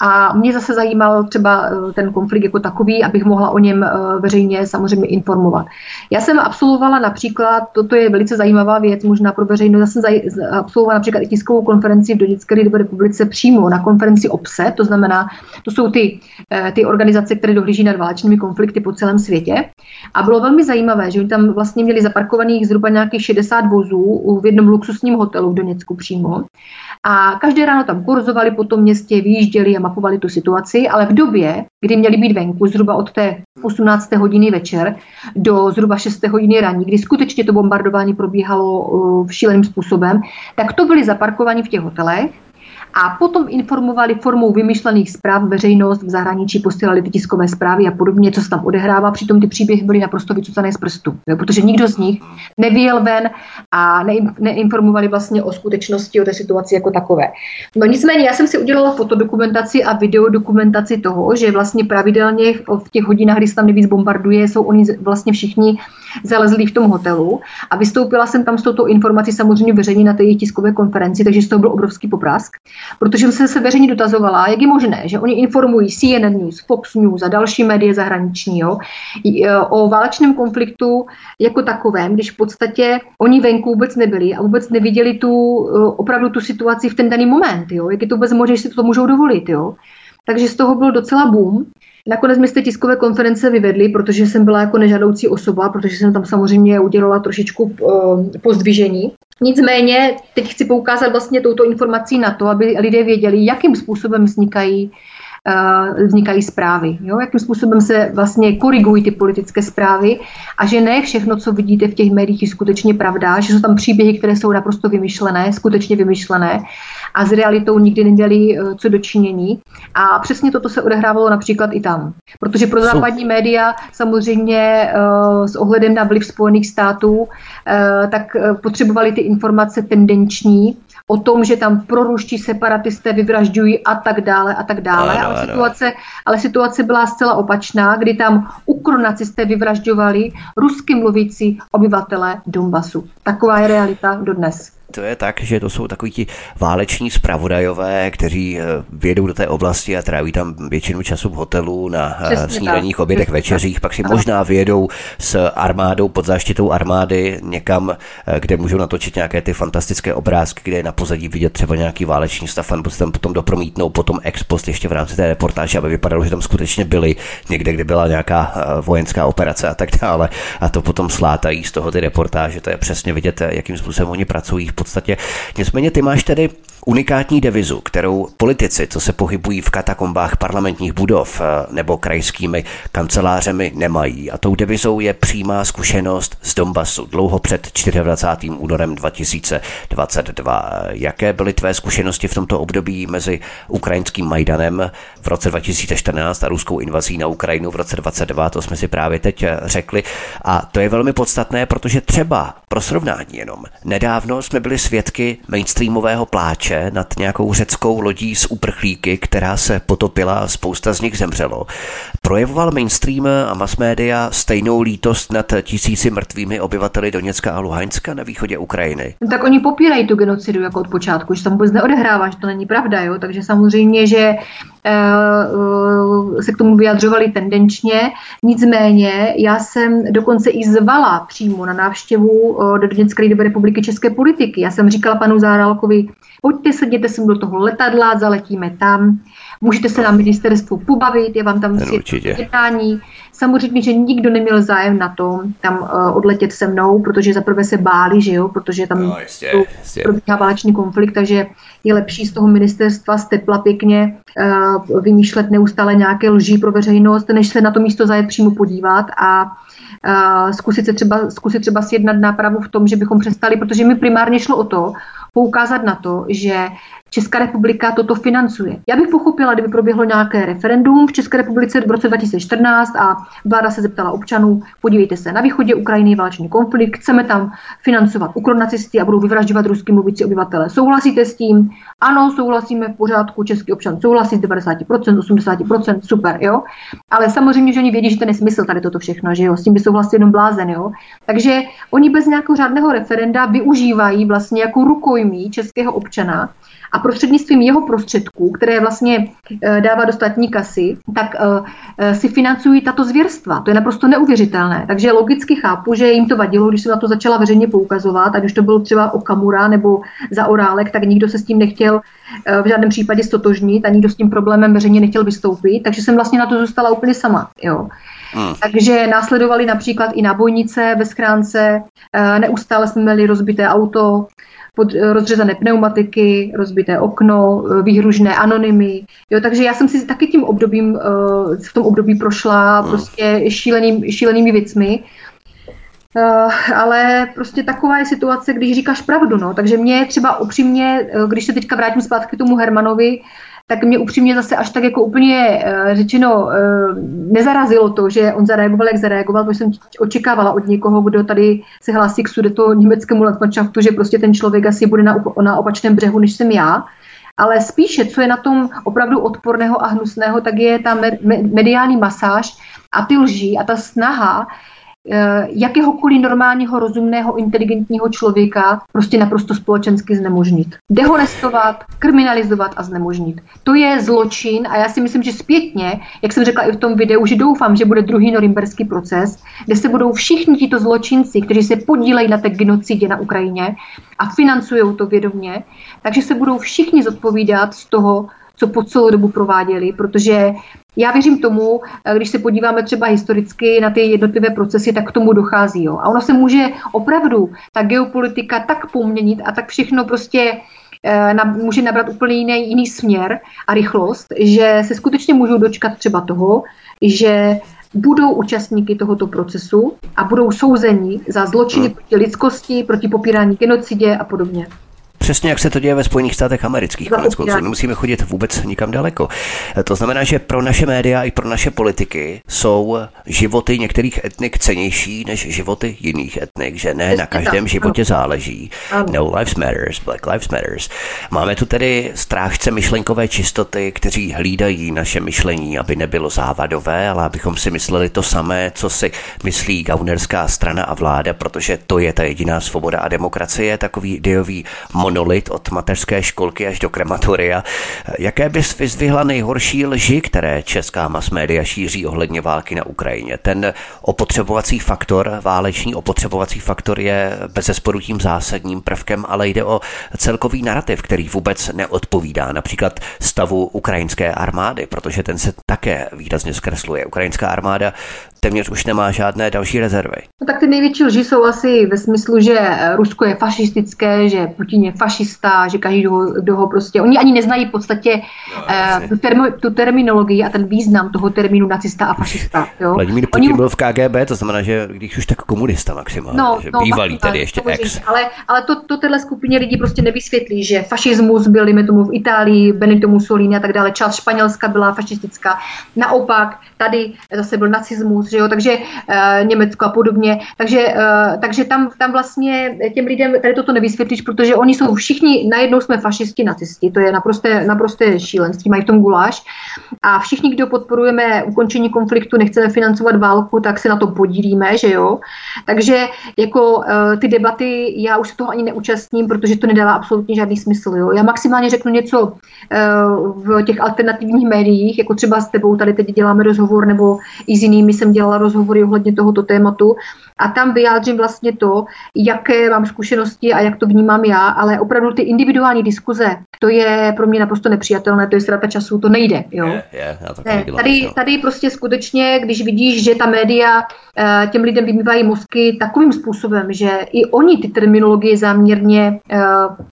a mě zase zajímal třeba eh, ten konflikt jako takový, abych mohla o něm eh, veřejně samozřejmě informovat. Já jsem absolvovala například, toto je velice zajímavá věc, možná pro veřejnost, já jsem absolvovala například i tiskovou konferenci v Doněcké lidové republice přímo na konferenci OPSE, to znamená, to jsou ty, ty organizace, které dohlíží nad válečnými konflikty po celém světě. A bylo velmi zajímavé, že oni tam vlastně měli zaparkovaných zhruba nějakých 60 vozů v jednom luxusním hotelu v Doněcku přímo. A každé ráno tam kurzovali po tom městě, vyjížděli a mapovali tu situaci, ale v době, kdy měli být venku, zhruba od té 18. hodiny večer do zhruba 6. hodiny raní, kdy skutečně to bombardování probíhalo uh, šíleným způsobem, tak to byli zaparkovaní v těch hotelech a potom informovali formou vymyšlených zpráv veřejnost v zahraničí, posílali ty tiskové zprávy a podobně, co se tam odehrává. Přitom ty příběhy byly naprosto vycucané z prstu, jo, protože nikdo z nich nevěl ven a ne, neinformovali vlastně o skutečnosti, o té situaci jako takové. No nicméně, já jsem si udělala fotodokumentaci a videodokumentaci toho, že vlastně pravidelně v těch hodinách, kdy se tam nejvíc bombarduje, jsou oni vlastně všichni zalezli v tom hotelu a vystoupila jsem tam s touto informací samozřejmě veřejně na té jejich tiskové konferenci, takže z toho byl obrovský poprask protože jsem se veřejně dotazovala, jak je možné, že oni informují CNN News, Fox News a další média zahraniční jo, e, o válečném konfliktu jako takovém, když v podstatě oni venku vůbec nebyli a vůbec neviděli tu, e, opravdu tu situaci v ten daný moment. Jo, jak je to vůbec možné, že si to můžou dovolit. Jo. Takže z toho byl docela boom. Nakonec mi z té tiskové konference vyvedli, protože jsem byla jako nežadoucí osoba, protože jsem tam samozřejmě udělala trošičku uh, pozdvižení. Nicméně teď chci poukázat vlastně touto informací na to, aby lidé věděli, jakým způsobem vznikají uh, vznikají zprávy. Jo? Jakým způsobem se vlastně korigují ty politické zprávy a že ne všechno, co vidíte v těch médiích, je skutečně pravda, že jsou tam příběhy, které jsou naprosto vymyšlené, skutečně vymyšlené a s realitou nikdy neměli uh, co dočinění. A přesně toto se odehrávalo například i tam. Protože pro západní média samozřejmě uh, s ohledem na vliv Spojených států, uh, tak potřebovali ty informace tendenční, o tom, že tam proruští separatisté vyvražďují a tak dále a tak dále. Ale, ano. Situace, ale situace byla zcela opačná, kdy tam ukronacisté vyvražďovali rusky mluvící obyvatele Donbasu. Taková je realita dodnes to je tak, že to jsou takový ti váleční spravodajové, kteří eh, vědou do té oblasti a tráví tam většinu času v hotelu na eh, Přesně snídaních, tak. obědech, večeřích, pak si možná vědou s armádou, pod záštitou armády někam, eh, kde můžou natočit nějaké ty fantastické obrázky, kde je na pozadí vidět třeba nějaký váleční stav, nebo se tam potom dopromítnou potom ex post ještě v rámci té reportáže, aby vypadalo, že tam skutečně byli někde, kde byla nějaká vojenská operace a tak dále. A to potom slátají z toho ty reportáže. To je přesně vidět, jakým způsobem oni pracují v podstatě. Nicméně ty máš tedy unikátní devizu, kterou politici, co se pohybují v katakombách parlamentních budov eh, nebo krajskými kancelářemi, nemají. A tou devizou je přímá zkušenost z Donbasu dlouho před 24. únorem 2022. Jaké byly tvé zkušenosti v tomto období mezi ukrajinským Majdanem v roce 2014 a ruskou invazí na Ukrajinu v roce 2022? To jsme si právě teď eh, řekli. A to je velmi podstatné, protože třeba pro srovnání jenom nedávno jsme byli svědky mainstreamového pláče pláče nad nějakou řeckou lodí s uprchlíky, která se potopila a spousta z nich zemřelo. Projevoval mainstream a mass media stejnou lítost nad tisíci mrtvými obyvateli Doněcka a Luhanska na východě Ukrajiny? No tak oni popírají tu genocidu jako od počátku, že tam vůbec neodehrává, že to není pravda, jo? takže samozřejmě, že se k tomu vyjadřovali tendenčně. Nicméně já jsem dokonce i zvala přímo na návštěvu do Doněcké lidové republiky České politiky. Já jsem říkala panu Záralkovi, pojďte, sedněte sem do toho letadla, zaletíme tam, můžete se na ministerstvu pobavit, je vám tam jednání. Samozřejmě, že nikdo neměl zájem na tom tam uh, odletět se mnou, protože zaprvé se báli, že jo, protože tam no, jistě, jistě. probíhá válečný konflikt, takže je lepší z toho ministerstva z tepla pěkně uh, vymýšlet neustále nějaké lží pro veřejnost, než se na to místo zajet přímo podívat a uh, zkusit, se třeba, zkusit třeba sjednat nápravu v tom, že bychom přestali, protože mi primárně šlo o to, poukázat na to, že Česká republika toto financuje. Já bych pochopila, kdyby proběhlo nějaké referendum v České republice v roce 2014 a vláda se zeptala občanů, podívejte se, na východě Ukrajiny je válečný konflikt, chceme tam financovat ukronacisty a budou vyvražďovat ruský mluvící obyvatele. Souhlasíte s tím? Ano, souhlasíme v pořádku, český občan souhlasí z 90%, 80%, super, jo. Ale samozřejmě, že oni vědí, že to nesmysl tady toto všechno, že jo, s tím by souhlasil jenom blázen, jo. Takže oni bez nějakého řádného referenda využívají vlastně jako rukojmí českého občana a prostřednictvím jeho prostředků, které vlastně eh, dává do státní kasy, tak eh, eh, si financují tato zvěrstva. To je naprosto neuvěřitelné. Takže logicky chápu, že jim to vadilo, když se na to začala veřejně poukazovat, ať už to bylo třeba o Kamura nebo za Orálek, tak nikdo se s tím nechtěl v žádném případě stotožnit a nikdo s tím problémem veřejně nechtěl vystoupit, takže jsem vlastně na to zůstala úplně sama. Jo. Hmm. Takže následovali například i nábojnice ve schránce, neustále jsme měli rozbité auto, pod eh, rozřezané pneumatiky, rozbité okno, eh, výhružné anonymy. Jo, takže já jsem si taky tím obdobím, eh, v tom období prošla hmm. prostě šíleným, šílenými věcmi. Uh, ale prostě taková je situace, když říkáš pravdu, no. Takže mě třeba upřímně, když se teďka vrátím zpátky k tomu Hermanovi, tak mě upřímně zase až tak jako úplně uh, řečeno uh, nezarazilo to, že on zareagoval, jak zareagoval, protože jsem očekávala od někoho, kdo tady se hlásí k sudeto německému Landmannschaftu, že prostě ten člověk asi bude na, na opačném břehu, než jsem já. Ale spíše, co je na tom opravdu odporného a hnusného, tak je ta mediální masáž a ty lží a ta snaha Eh, jakéhokoliv normálního, rozumného, inteligentního člověka prostě naprosto společensky znemožnit. Dehonestovat, kriminalizovat a znemožnit. To je zločin a já si myslím, že zpětně, jak jsem řekla i v tom videu, že doufám, že bude druhý norimberský proces, kde se budou všichni tito zločinci, kteří se podílejí na té genocidě na Ukrajině a financují to vědomě, takže se budou všichni zodpovídat z toho, co po celou dobu prováděli, protože já věřím tomu, eh, když se podíváme třeba historicky na ty jednotlivé procesy, tak k tomu dochází. Jo. A ono se může opravdu ta geopolitika tak poměnit a tak všechno prostě eh, na, může nabrat úplně jiný, jiný směr a rychlost, že se skutečně můžou dočkat třeba toho, že budou účastníky tohoto procesu a budou souzeni za zločiny proti lidskosti, proti popírání genocidě a podobně. Přesně jak se to děje ve Spojených státech amerických. Konec konců nemusíme chodit vůbec nikam daleko. To znamená, že pro naše média i pro naše politiky jsou životy některých etnik cenější než životy jiných etnik, že ne na každém životě záleží. No lives matters, black lives matters. Máme tu tedy strážce myšlenkové čistoty, kteří hlídají naše myšlení, aby nebylo závadové, ale abychom si mysleli to samé, co si myslí gaunerská strana a vláda, protože to je ta jediná svoboda a demokracie, takový ideový monolit od mateřské školky až do krematoria. Jaké bys vyzdvihla nejhorší lži, které česká mass media šíří ohledně války na Ukrajině? Ten opotřebovací faktor, váleční opotřebovací faktor je bezesporu tím zásadním prvkem, ale jde o celkový narrativ, který vůbec neodpovídá například stavu ukrajinské armády, protože ten se také výrazně zkresluje. Ukrajinská armáda téměř už nemá žádné další rezervy. No tak ty největší lži jsou asi ve smyslu, že Rusko je fašistické, že Putin je fašista, že každý, kdo ho prostě... Oni ani neznají v podstatě no, eh, tu, termo, tu terminologii a ten význam toho termínu nacista a fašista. Jo? Vladimír Putin Oni... byl v KGB, to znamená, že když už tak komunista maximálně, no, že no, bývalý tedy ještě ex. Ale, ale to, to téhle skupině lidí prostě nevysvětlí, že fašismus byl, dejme tomu, v Itálii, Benito Mussolini a tak dále, část Španělska byla fašistická. Naopak, tady zase byl nacismus, že jo, takže uh, Německo a podobně. Takže, uh, takže tam, tam vlastně těm lidem tady toto nevysvětlíš, protože oni jsou všichni, najednou jsme fašisti, nacisti, to je naprosté, naprosté šílenství, mají v tom guláš. A všichni, kdo podporujeme ukončení konfliktu, nechceme financovat válku, tak se na to podílíme, že jo. Takže jako uh, ty debaty, já už se toho ani neúčastním, protože to nedává absolutně žádný smysl. Jo. Já maximálně řeknu něco uh, v těch alternativních médiích, jako třeba s tebou tady teď děláme rozhovor, nebo i s jinými jsem dělala rozhovory ohledně tohoto tématu a tam vyjádřím vlastně to, jaké mám zkušenosti a jak to vnímám já, ale opravdu ty individuální diskuze, to je pro mě naprosto nepřijatelné, to je ztráta času, to nejde. Jo? Je, je, ne, tady, tady prostě skutečně, když vidíš, že ta média eh, těm lidem vymývají mozky takovým způsobem, že i oni ty terminologie záměrně eh,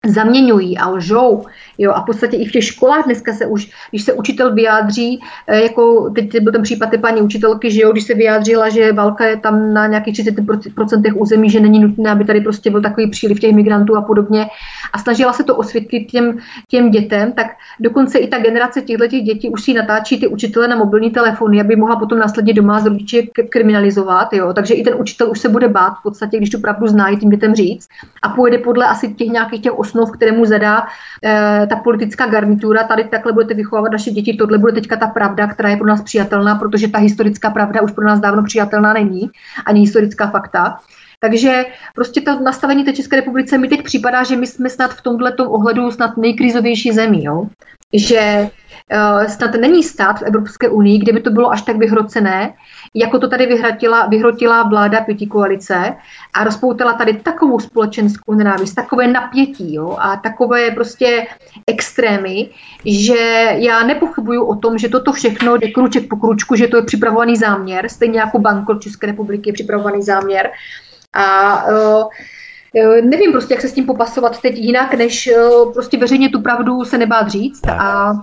zaměňují a lžou. Jo, a v podstatě i v těch školách dneska se už, když se učitel vyjádří, eh, jako teď byl ten případ té paní učitelky, že jo, když se se vyjádřila, že válka je tam na nějakých 30% území, že není nutné, aby tady prostě byl takový příliv těch migrantů a podobně. A snažila se to osvětlit těm, těm dětem, tak dokonce i ta generace těchto dětí už si natáčí ty učitele na mobilní telefony, aby mohla potom následně doma z rodiče kriminalizovat. Jo. Takže i ten učitel už se bude bát v podstatě, když tu pravdu zná, tím dětem říct. A pojede podle asi těch nějakých těch osnov, které mu zadá e, ta politická garnitura. Tady takhle budete vychovávat naše děti, tohle bude teďka ta pravda, která je pro nás přijatelná, protože ta historická pravda už pro nás dávno přijatelná není, ani historická fakta. Takže prostě to nastavení té České republice mi teď připadá, že my jsme snad v tomto ohledu snad nejkrizovější zemí. Jo? Že uh, snad není stát v Evropské unii, kde by to bylo až tak vyhrocené, jako to tady vyhrotila, vyhrotila vláda pěti koalice a rozpoutala tady takovou společenskou nenávist, takové napětí jo, a takové prostě extrémy, že já nepochybuju o tom, že toto všechno jde kruček po kručku, že to je připravovaný záměr, stejně jako bankrot České republiky je připravovaný záměr. A uh, nevím prostě, jak se s tím popasovat teď jinak, než prostě veřejně tu pravdu se nebát říct a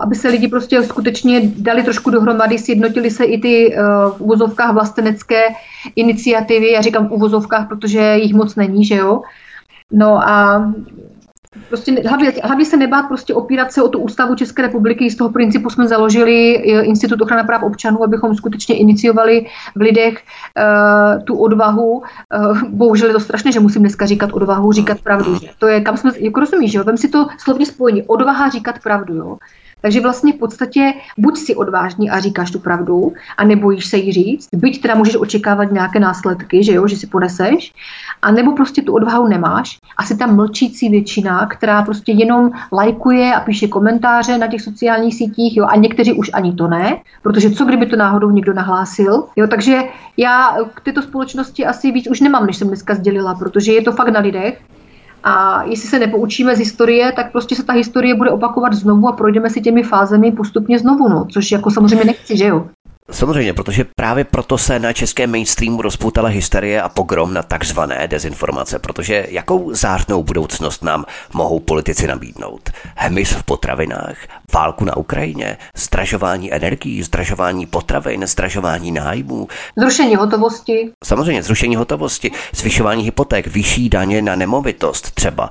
aby se lidi prostě skutečně dali trošku dohromady, sjednotili se i ty v uvozovkách vlastenecké iniciativy, já říkám v uvozovkách, protože jich moc není, že jo, No a Prostě hlavně, hlavně se nebát prostě opírat se o tu ústavu České republiky. Z toho principu jsme založili eh, Institut ochrany práv občanů, abychom skutečně iniciovali v lidech uh, tu odvahu. Uh, bohužel je to strašné, že musím dneska říkat odvahu, říkat pravdu. Že? To je, kam jsme, jako rozumíš, jo? Vem si to slovně spojení. Odvaha říkat pravdu, jo? Takže vlastně v podstatě buď si odvážný a říkáš tu pravdu a nebojíš se jí říct, byť teda můžeš očekávat nějaké následky, že jo, že si poneseš, a nebo prostě tu odvahu nemáš a si tam mlčící většina, která prostě jenom lajkuje a píše komentáře na těch sociálních sítích, jo, a někteří už ani to ne, protože co kdyby to náhodou někdo nahlásil, jo, takže já k této společnosti asi víc už nemám, než jsem dneska sdělila, protože je to fakt na lidech, a jestli se nepoučíme z historie, tak prostě se ta historie bude opakovat znovu a projdeme si těmi fázemi postupně znovu, no, což jako samozřejmě nechci, že jo. Samozřejmě, protože právě proto se na českém mainstreamu rozpoutala hysterie a pogrom na takzvané dezinformace, protože jakou zárnou budoucnost nám mohou politici nabídnout? Hemis v potravinách, válku na Ukrajině, zdražování energií, zdražování potravin, zdražování nájmů. Zrušení hotovosti. Samozřejmě, zrušení hotovosti, zvyšování hypoték, vyšší daně na nemovitost třeba,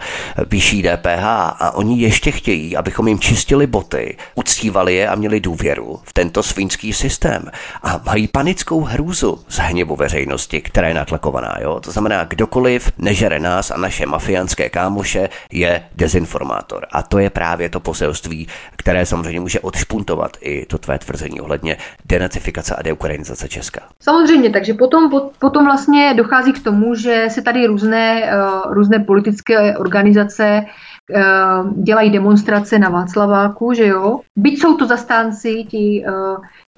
vyšší DPH a oni ještě chtějí, abychom jim čistili boty, uctívali je a měli důvěru v tento svínský systém a mají panickou hrůzu z hněvu veřejnosti, která je natlakovaná. Jo? To znamená, kdokoliv nežere nás a naše mafiánské kámoše je dezinformátor. A to je právě to poselství, které samozřejmě může odšpuntovat i to tvé tvrzení ohledně denacifikace a deukranizace Česka. Samozřejmě, takže potom, potom vlastně dochází k tomu, že se tady různé, uh, různé politické organizace uh, dělají demonstrace na Václaváku, že jo. Byť jsou to zastánci, ti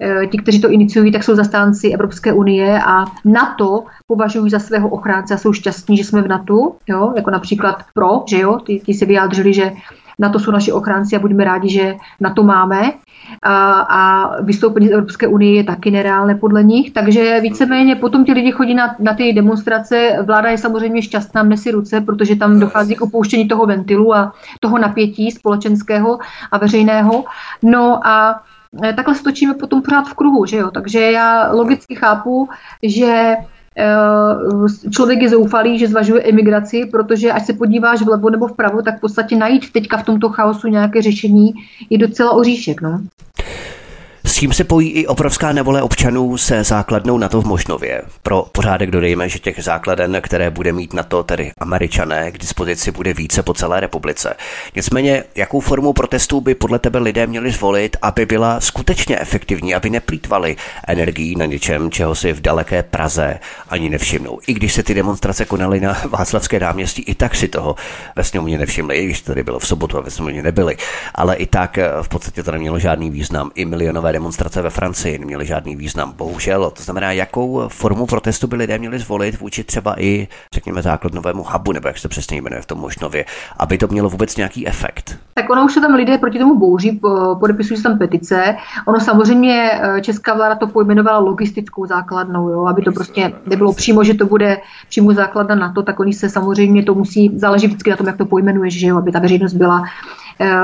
Eh, ti, kteří to iniciují, tak jsou zastánci Evropské unie a NATO považují za svého ochránce a jsou šťastní, že jsme v NATO, jo, jako například pro, že jo, ty, ty se vyjádřili, že na to jsou naši ochránci a budeme rádi, že na to máme. A, a vystoupení z Evropské unie je taky nereálné podle nich, takže víceméně potom ti lidi chodí na, na ty demonstrace. Vláda je samozřejmě šťastná, mne si ruce, protože tam dochází k opouštění toho ventilu a toho napětí společenského a veřejného. No a Eh, takhle se točíme potom pořád v kruhu, že jo? Takže já logicky chápu, že člověk je zoufalý, že zvažuje emigraci, protože až se podíváš vlevo nebo vpravo, tak v podstatě najít teďka v tomto chaosu nějaké řešení je docela oříšek. No. S tím se pojí i obrovská nevole občanů se základnou na to v Možnově. Pro pořádek dodejme, že těch základen, které bude mít na to tedy američané, k dispozici bude více po celé republice. Nicméně, jakou formu protestů by podle tebe lidé měli zvolit, aby byla skutečně efektivní, aby neplýtvali energií na něčem, čeho si v daleké Praze ani nevšimnou. I když se ty demonstrace konaly na Václavské náměstí, i tak si toho ve sněmovně nevšimli, i když tady bylo v sobotu a ve sněmovně nebyli. Ale i tak eh, v podstatě to nemělo žádný význam. I milionové demonstrace ve Francii neměly žádný význam. Bohužel, to znamená, jakou formu protestu by lidé měli zvolit vůči třeba i, řekněme, základnovému hubu, nebo jak se přesně jmenuje v tom Možnově, aby to mělo vůbec nějaký efekt. Tak ono už se tam lidé proti tomu bouří, podepisují se tam petice. Ono samozřejmě eh, česká vláda to pojmenovala logistickou základnou, jo, aby to prostě nebylo přímo, že to bude přímo základna na to, tak oni se samozřejmě to musí, záleží vždycky na tom, jak to pojmenuješ, že jo, aby ta veřejnost byla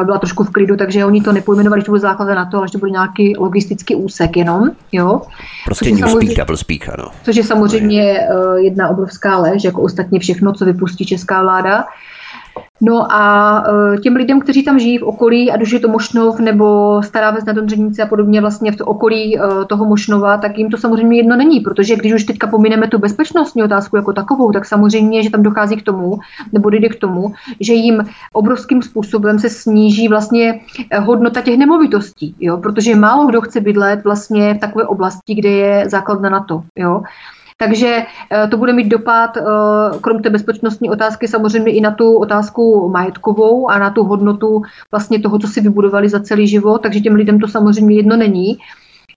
byla trošku v klidu, takže oni to nepojmenovali, že to bude základ na to, ale že to bude nějaký logistický úsek jenom. Jo? Prostě newspeak, double speak, ano. Což je samozřejmě jedna obrovská lež, jako ostatně všechno, co vypustí česká vláda. No a e, těm lidem, kteří tam žijí v okolí, ať už je to Mošnov nebo Stará Ves na Donřenici a podobně vlastně v to okolí e, toho Mošnova, tak jim to samozřejmě jedno není, protože když už teďka pomineme tu bezpečnostní otázku jako takovou, tak samozřejmě, že tam dochází k tomu, nebo jde k tomu, že jim obrovským způsobem se sníží vlastně e, hodnota těch nemovitostí, jo? protože málo kdo chce bydlet vlastně v takové oblasti, kde je základna na to. Jo? Takže eh, to bude mít dopad, eh, krom té bezpečnostní otázky, samozřejmě i na tu otázku majetkovou a na tu hodnotu vlastně toho, co si vybudovali za celý život. Takže těm lidem to samozřejmě jedno není.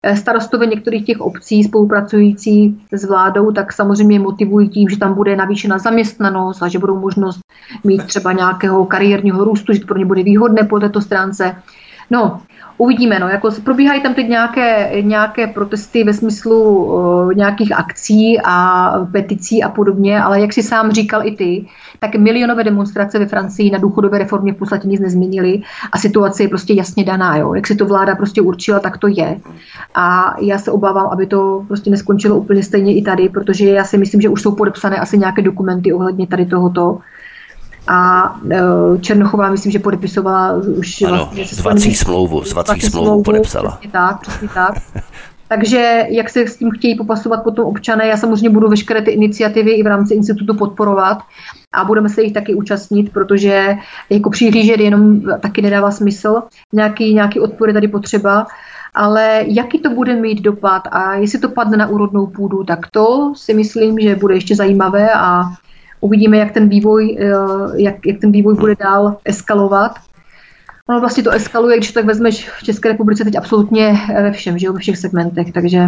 Eh, starostové některých těch obcí spolupracující s vládou, tak samozřejmě motivují tím, že tam bude navýšena zaměstnanost a že budou možnost mít třeba nějakého kariérního růstu, že to pro ně bude výhodné po této stránce. No, Uvidíme, no, jako probíhají tam teď nějaké, nějaké protesty ve smyslu uh, nějakých akcí a peticí a podobně, ale jak si sám říkal i ty, tak milionové demonstrace ve Francii na důchodové reformě v podstatě nic nezměnily a situace je prostě jasně daná, jo. Jak si to vláda prostě určila, tak to je. A já se obávám, aby to prostě neskončilo úplně stejně i tady, protože já si myslím, že už jsou podepsané asi nějaké dokumenty ohledně tady tohoto a e, Černochová myslím, že podepisovala už ano, vlastně zvací smlouvu, zvací smlouvu, smlouvu podepsala. Přesně tak, přesně tak. Takže jak se s tím chtějí popasovat potom občané, já samozřejmě budu veškeré ty iniciativy i v rámci institutu podporovat a budeme se jich taky účastnit, protože jako přihlížet jenom taky nedává smysl. Nějaký, nějaký odpor je tady potřeba, ale jaký to bude mít dopad a jestli to padne na úrodnou půdu, tak to si myslím, že bude ještě zajímavé a uvidíme, jak ten vývoj, eh, jak, jak ten vývoj bude dál eskalovat. Ono vlastně to eskaluje, když tak vezmeš v České republice teď absolutně ve všem, že jo, ve všech segmentech, takže...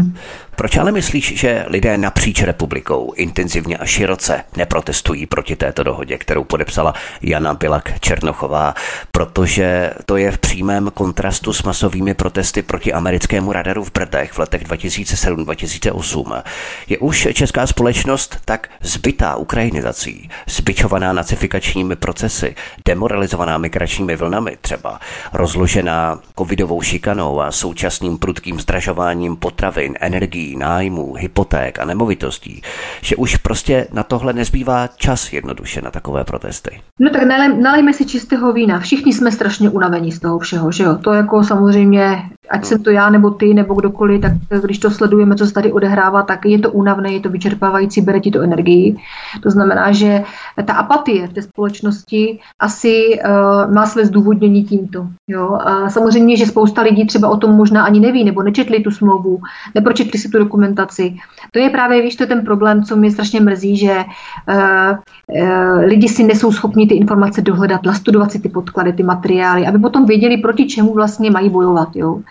Proč ale myslíš, že lidé napříč republikou intenzivně a široce neprotestují proti této dohodě, kterou podepsala Jana Bilak Černochová? Protože to je v přímém kontrastu s masovými protesty proti americkému radaru v Brdech v letech 2007-2008. Je už česká společnost tak zbytá ukrajinizací, zbičovaná nacifikačními procesy, demoralizovaná migračními vlnami třeba třeba rozložená covidovou šikanou a současným prudkým zdražováním potravin, energií, nájmů, hypoték a nemovitostí, že už prostě na tohle nezbývá čas jednoduše na takové protesty. No tak nalej, nalejme si čistého vína. Všichni jsme strašně unavení z toho všeho, že jo? To jako samozřejmě, ať jsem to já nebo ty nebo kdokoliv, tak když to sledujeme, co se tady odehrává, tak je to únavné, je to vyčerpávající, bere ti to energii. To znamená, že ta apatie v té společnosti asi uh, má své zdůvodnění tím, tímto. Jo? A samozřejmě, že spousta lidí třeba o tom možná ani neví, nebo nečetli tu smlouvu, nepročetli si tu dokumentaci. To je právě, víš, to je ten problém, co mě strašně mrzí, že uh, uh, lidi si nesou schopni ty informace dohledat, nastudovat si ty podklady, ty materiály, aby potom věděli, proti čemu vlastně mají bojovat. Jo?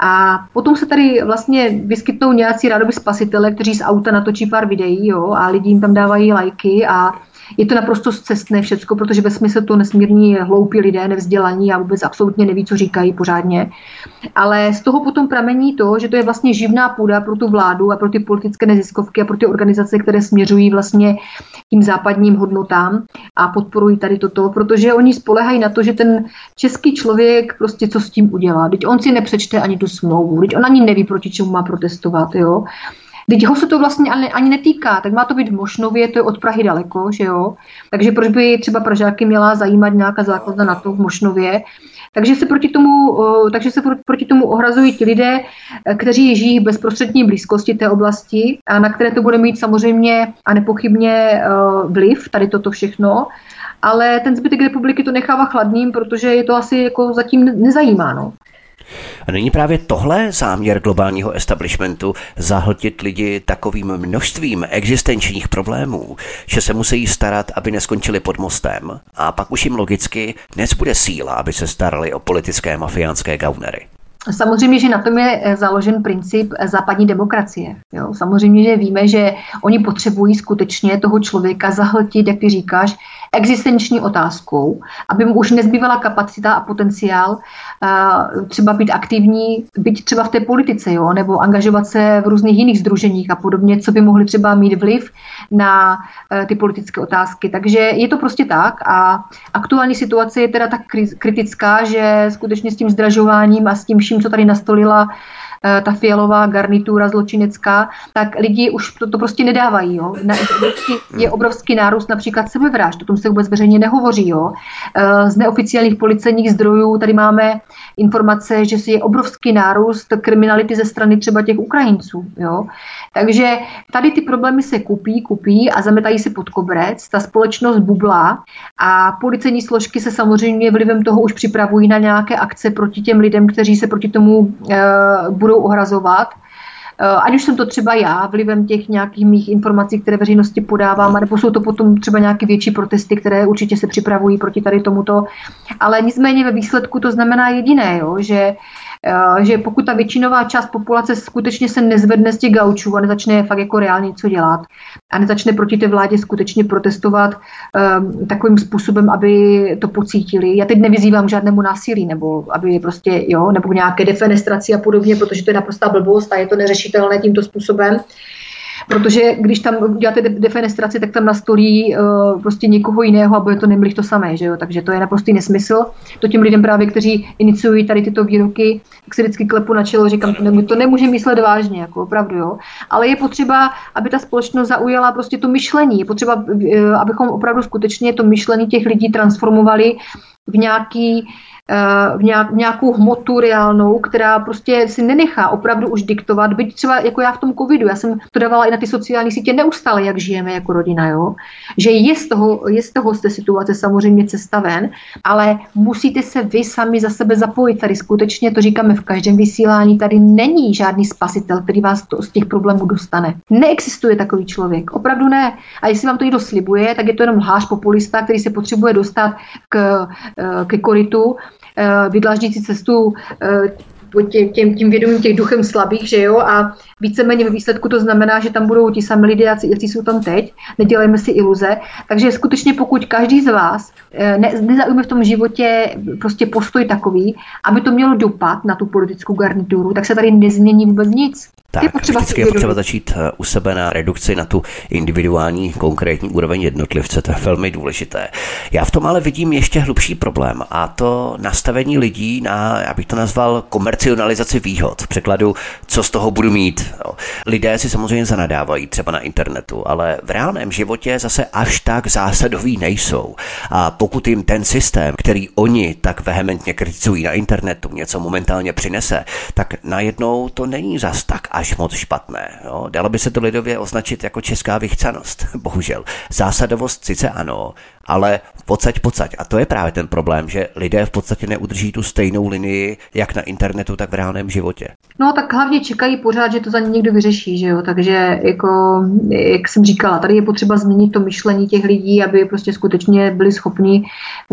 A potom se tady vlastně vyskytnou nějací rádoby spasitele, kteří z auta natočí pár videí jo, a lidi jim tam dávají lajky a je to naprosto zcestné všecko, protože ve smyslu to nesmírní hloupí lidé, nevzdělaní a vůbec absolutně neví, co říkají pořádně. Ale z toho potom pramení to, že to je vlastně živná půda pro tu vládu a pro ty politické neziskovky a pro ty organizace, které směřují vlastně tím západním hodnotám a podporují tady toto, protože oni spolehají na to, že ten český člověk prostě co s tím udělá. Teď on si nepřečte ani tu smlouvu, teď on ani neví, proti čemu má protestovat. Jo? Teď ho se to vlastně ani, ani netýká, tak má to být v Mošnově, to je od Prahy daleko, že jo. Takže proč by třeba Pražáky měla zajímat nějaká základna na to v Mošnově. Takže se proti tomu, takže se proti tomu ohrazují ti lidé, e, kteří žijí v bezprostřední blízkosti té oblasti a na které to bude mít samozřejmě a nepochybně e, vliv, tady toto všechno. Ale ten zbytek republiky to nechává chladným, protože je to asi jako zatím nezajímá. No. A není právě tohle záměr globálního establishmentu zahltit lidi takovým množstvím existenčních problémů, že se musí starat, aby neskončili pod mostem a pak už jim logicky nezbude síla, aby se starali o politické mafiánské gaunery. Samozřejmě, že na tom je eh, založen princip eh, západní demokracie. Jo? Samozřejmě, že víme, že oni potřebují skutečně toho člověka zahltit, jak ty říkáš, existenční otázkou, aby mu už nezbývala kapacita a potenciál uh, třeba být aktivní, být třeba v té politice, jo, nebo angažovat se v různých jiných združeních a podobně, co by mohli třeba mít vliv na uh, ty politické otázky. Takže je to prostě tak a aktuální situace je teda tak kritická, že skutečně s tím zdražováním a s tím vším, co tady nastolila Eh, ta fialová garnitura zločinecká, tak lidi už to, to prostě nedávají. Jo. Na, je obrovský nárůst například sebevražd, o tom se vůbec veřejně nehovoří. Jo. Eh, z neoficiálních policejních zdrojů tady máme informace, že je obrovský nárůst kriminality ze strany třeba těch Ukrajinců. Jo. Takže tady ty problémy se kupí, kupí a zametají se pod koberec, ta společnost bublá a policejní složky se samozřejmě vlivem toho už připravují na nějaké akce proti těm lidem, kteří se proti tomu e, budou ohrazovat. Eh, ať už jsem to třeba já, vlivem těch nějakých mých informací, které veřejnosti podávám, nebo jsou to potom třeba nějaké větší protesty, které určitě se připravují proti tady tomuto. Ale nicméně ve výsledku to znamená jediné, jo, že Eh, že pokud ta většinová část populace skutečně se nezvedne z těch gaučů a nezačne fakt jako reálně něco dělat a nezačne proti té vládě skutečně protestovat um, takovým způsobem, aby to pocítili. Já teď nevyzývám žádnému násilí, nebo aby prostě, jo, nebo nějaké defenestraci a podobně, protože to je naprostá blbost a je to neřešitelné tímto způsobem protože když tam uděláte defenestraci, tak tam nastolí uh, prostě někoho jiného a bude to nemlich to samé, že jo? takže to je naprostý nesmysl. To těm lidem právě, kteří iniciují tady tyto výroky, tak si vždycky klepu na čelo, říkám, to, to nemůže myslet vážně, jako opravdu, jo. Ale je potřeba, aby ta společnost zaujala prostě to myšlení. Je potřeba, uh, abychom opravdu skutečně to myšlení těch lidí transformovali v nějaký v nějakou hmotu reálnou, která prostě si nenechá opravdu už diktovat, byť třeba jako já v tom covidu, já jsem to dávala i na ty sociální sítě neustále, jak žijeme jako rodina, jo? že je z, toho, je z toho z té situace samozřejmě cesta ven, ale musíte se vy sami za sebe zapojit. Tady skutečně to říkáme v každém vysílání, tady není žádný spasitel, který vás to, z těch problémů dostane. Neexistuje takový člověk, opravdu ne. A jestli vám to někdo slibuje, tak je to jenom lhář populista, který se potřebuje dostat k, eh, ke koritu Eh, vydlaždící cestu eh, tím, tím, tím vědomím těch duchem slabých, že jo, a víceméně ve výsledku to znamená, že tam budou ti sami lidé, jak jsou tam teď, nedělejme si iluze. Takže skutečně pokud každý z vás eh, ne, nezaujme v tom životě prostě postoj takový, aby to mělo dopad na tu politickou garnituru, tak se tady nezmění vůbec nic. Tak, je potřeba vždycky je potřeba začít eh, u sebe na redukci na tu individuální konkrétní úroveň jednotlivce, to je velmi důležité. Já v tom ale vidím ještě hlubší problém a to nastavení lidí na, já bych to nazval, komercionalizaci výhod. V překladu, co z toho budu mít. Lidé si samozřejmě zanadávají třeba na internetu, ale v reálném životě zase až tak zásadoví nejsou. A pokud jim ten systém, který oni tak vehementně kritizují na internetu, něco momentálně přinese, tak najednou to není zas tak až moc špatné. Jo? Dalo by se to lidově označit jako česká vychcanost, bohužel. Zásadovost sice ano, ale pocať pocať. A to je právě ten problém, že lidé v podstatě neudrží tu stejnou linii, jak na internetu, tak v reálném životě. No tak hlavně čekají pořád, že to za ně někdo vyřeší, že jo. Takže jako, jak jsem říkala, tady je potřeba změnit to myšlení těch lidí, aby prostě skutečně byli schopni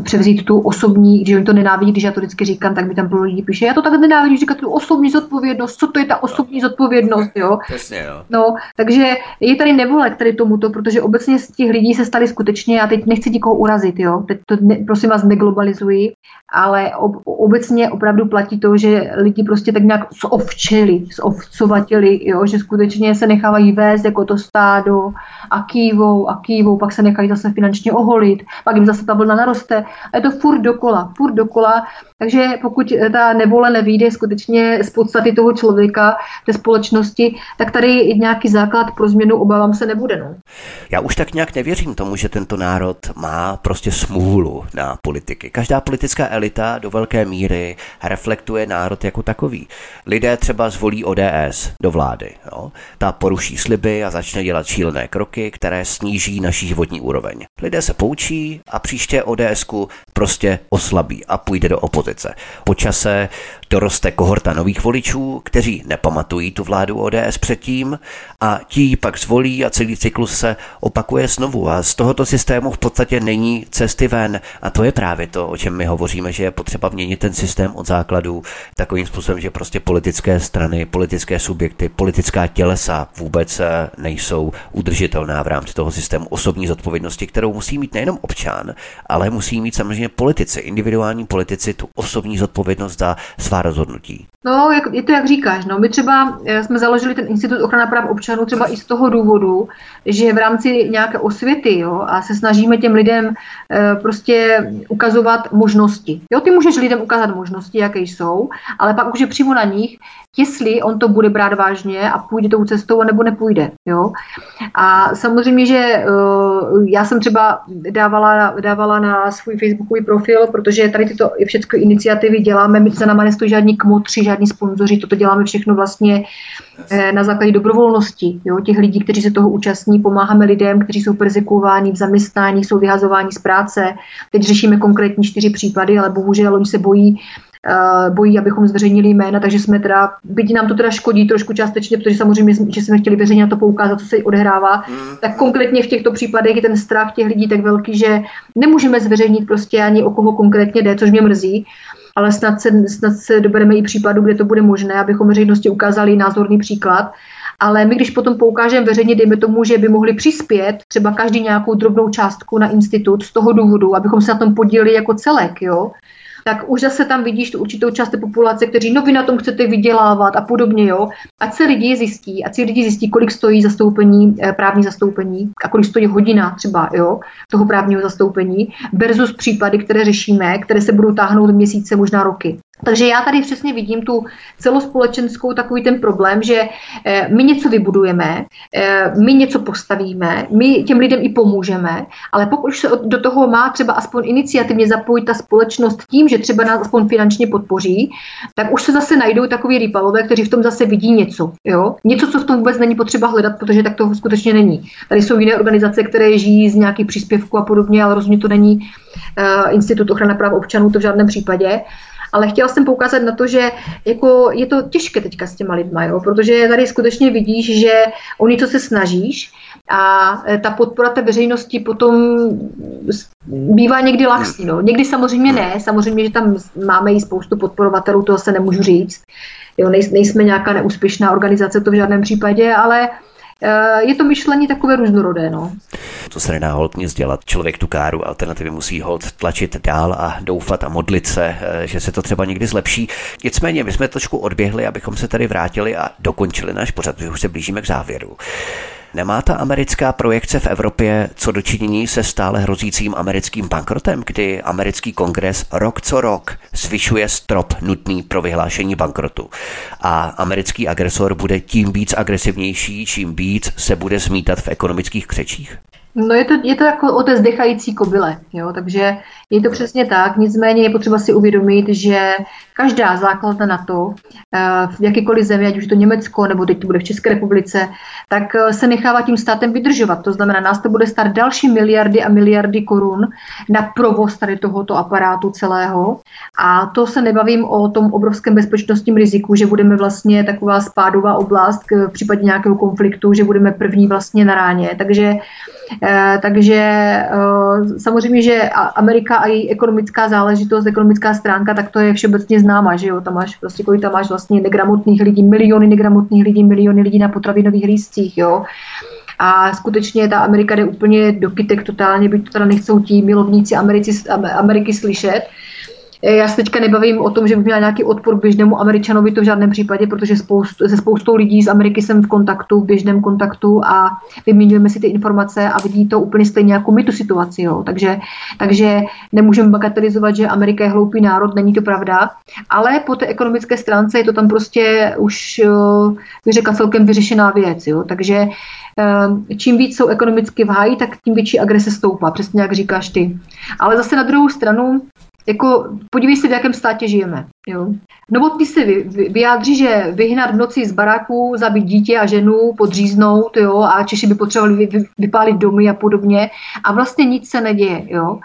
převzít tu osobní, když oni to nenávidí, když já to vždycky říkám, tak mi tam pro lidi píše, já to tak nenávidím, říkat tu osobní zodpovědnost, co to je ta osobní zodpovědnost, jo. Přesně, jo. No, takže je tady nevole k tady tomuto, protože obecně z těch lidí se stali skutečně, já teď nechci někoho urazit, jo. Teď to ne, prosím vás neglobalizuji, ale ob, obecně opravdu platí to, že lidi prostě tak nějak zovčeli, zovcovatili, jo, že skutečně se nechávají vést jako to stádo a kývou a kývou, pak se nechají zase finančně oholit, pak jim zase ta vlna naroste a je to furt dokola, furt dokola takže pokud ta nevole nevíde skutečně z podstaty toho člověka, té společnosti, tak tady nějaký základ pro změnu obávám se nebude. No. Já už tak nějak nevěřím tomu, že tento národ má prostě smůlu na politiky. Každá politická elita do velké míry reflektuje národ jako takový. Lidé třeba zvolí ODS do vlády. Jo? Ta poruší sliby a začne dělat šílené kroky, které sníží naší životní úroveň. Lidé se poučí a příště ODSku prostě oslabí a půjde do opozice. Po čase doroste kohorta nových voličů, kteří nepamatují tu vládu ODS předtím a ti pak zvolí a celý cyklus se opakuje znovu a z tohoto systému v podstatě není cesty ven. A to je právě to, o čem my hovoříme, že je potřeba měnit ten systém od základu takovým způsobem, že prostě politické strany, politické subjekty, politická tělesa vůbec eh, nejsou udržitelná v rámci toho systému osobní zodpovědnosti, kterou musí mít nejenom občan, ale musí mít samozřejmě politici, individuální politici tu osobní zodpovědnost za svá rozhodnutí. No, jak, je to jak říkáš. No. My třeba eh, jsme založili ten institut ochrana práv občanů třeba i z toho důvodu, že v rámci nějaké osvěty jo, a se snažíme těm lidem e, prostě ukazovat možnosti. Jo, ty můžeš lidem ukázat možnosti, jaké jsou, ale pak už je přímo na nich, jestli on to bude brát vážně a půjde tou cestou, nebo nepůjde. Jo? A samozřejmě, že uh, já jsem třeba dávala, dávala na svůj facebookový profil, protože tady tyto všechny iniciativy děláme, my se nám nestojí žádní kmotři, žádní sponzoři, toto děláme všechno vlastně eh, na základě dobrovolnosti. Jo? Těch lidí, kteří se toho účastní, pomáháme lidem, kteří jsou persekuováni v zaměstnání, jsou vyhazováni z práce. Teď řešíme konkrétní čtyři případy, ale bohužel oni se bojí Eh, bojí, abychom zveřejnili jména, takže jsme teda, byť nám to teda škodí trošku částečně, protože samozřejmě, že jsme chtěli veřejně na to poukázat, co se odehrává, mm. tak konkrétně v těchto případech je ten strach těch lidí tak velký, že nemůžeme zveřejnit prostě ani o koho konkrétně jde, což mě mrzí ale snad se, snad se dobereme i případu, kde to bude možné, abychom veřejnosti ukázali názorný příklad. Ale my, když potom poukážeme veřejně, dejme tomu, že by mohli přispět třeba každý nějakou drobnou částku na institut z toho důvodu, abychom se na tom podíleli jako celek, jo, tak už zase tam vidíš tu určitou část té populace, kteří, no vy na tom chcete vydělávat a podobně, jo. Ať se lidi zjistí, ať si lidi zjistí, kolik stojí zastoupení, eh, právní zastoupení a kolik stojí hodina třeba, jo, toho právního zastoupení versus případy, které řešíme, které se budou táhnout měsíce, možná roky. Takže já tady přesně vidím tu celospolečenskou takový ten problém, že eh, my něco vybudujeme, eh, my něco postavíme, my těm lidem i pomůžeme, ale pokud se do toho má třeba aspoň iniciativně zapojit ta společnost tím, že třeba nás aspoň finančně podpoří, tak už se zase najdou takový rýpalové, kteří v tom zase vidí něco. Jo? Něco, co v tom vůbec není potřeba hledat, protože tak to skutečně není. Tady jsou jiné organizace, které žijí z nějakých příspěvků a podobně, ale rozhodně to není uh, Institut ochrany práv občanů, to v žádném případě ale chtěla jsem poukázat na to, že jako je to těžké teďka s těma lidma, jo? protože tady skutečně vidíš, že o něco se snažíš a e, ta podpora té veřejnosti potom bývá někdy laxní. No. Někdy samozřejmě ne, samozřejmě, že tam máme i spoustu podporovatelů, to se nemůžu říct. Jo, nejsme nějaká neúspěšná organizace, to v žádném případě, ale Eh, je to myšlení takové různorodé. No. To se nedá hold nic dělat. Člověk tu káru alternativy musí hold tlačit dál a doufat a modlit se, eh, že se to třeba někdy zlepší. Nicméně, my jsme trošku odběhli, abychom se tady vrátili a dokončili náš pořad, protože už se blížíme k závěru. Nemá ta americká projekce v Evropě co dočinění se stále hrozícím americkým bankrotem, kdy americký kongres rok co rok zvyšuje strop nutný pro vyhlášení bankrotu. A americký agresor bude tím víc agresivnější, čím víc se bude zmítat v ekonomických křečích? No je to, je to jako o té zdechající kobyle, jo? takže je to přesně tak, nicméně je potřeba si uvědomit, že každá základna na to, eh, v jakýkoliv zemi, ať už to Německo, nebo teď to bude v České republice, tak eh, se nechává tím státem vydržovat. To znamená, nás to bude stát další miliardy a miliardy korun na provoz tady tohoto aparátu celého. A to se nebavím o tom obrovském bezpečnostním riziku, že budeme vlastně taková spádová oblast v případě nějakého konfliktu, že budeme první vlastně na ráně. Takže takže eh, samozřejmě, že Amerika a její ekonomická záležitost, ekonomická stránka, tak to je všeobecně známa, že jo, tam máš prostě, kolik tam máš vlastně negramotných lidí, miliony negramotných lidí, miliony lidí na potravinových lístcích, jo. A skutečně ta Amerika jde úplně do kytek totálně, byť to teda nechcou ti milovníci Americi, Ameriky slyšet, já se teďka nebavím o tom, že bych měla nějaký odpor k běžnému Američanovi, to v žádném případě, protože spoust, se spoustou lidí z Ameriky jsem v kontaktu, v běžném kontaktu a vyměňujeme si ty informace a vidí to úplně stejně jako my tu situaci. Jo. Takže, takže nemůžeme bagatelizovat, že Amerika je hloupý národ, není to pravda, ale po té ekonomické stránce je to tam prostě už, bych řekla, celkem vyřešená věc. Jo. Takže eh, čím víc jsou ekonomicky v háji, tak tím větší agrese stoupá, přesně jak říkáš ty. Ale zase na druhou stranu jako podívej se, v jakém státě žijeme. Jo. Novotný se vy, vy, vyjádří, že vyhnat v noci z baráku, zabít dítě a ženu, podříznout, jo, a Češi by potřebovali vy, vy, vypálit domy a podobně. A vlastně nic se neděje. Jo.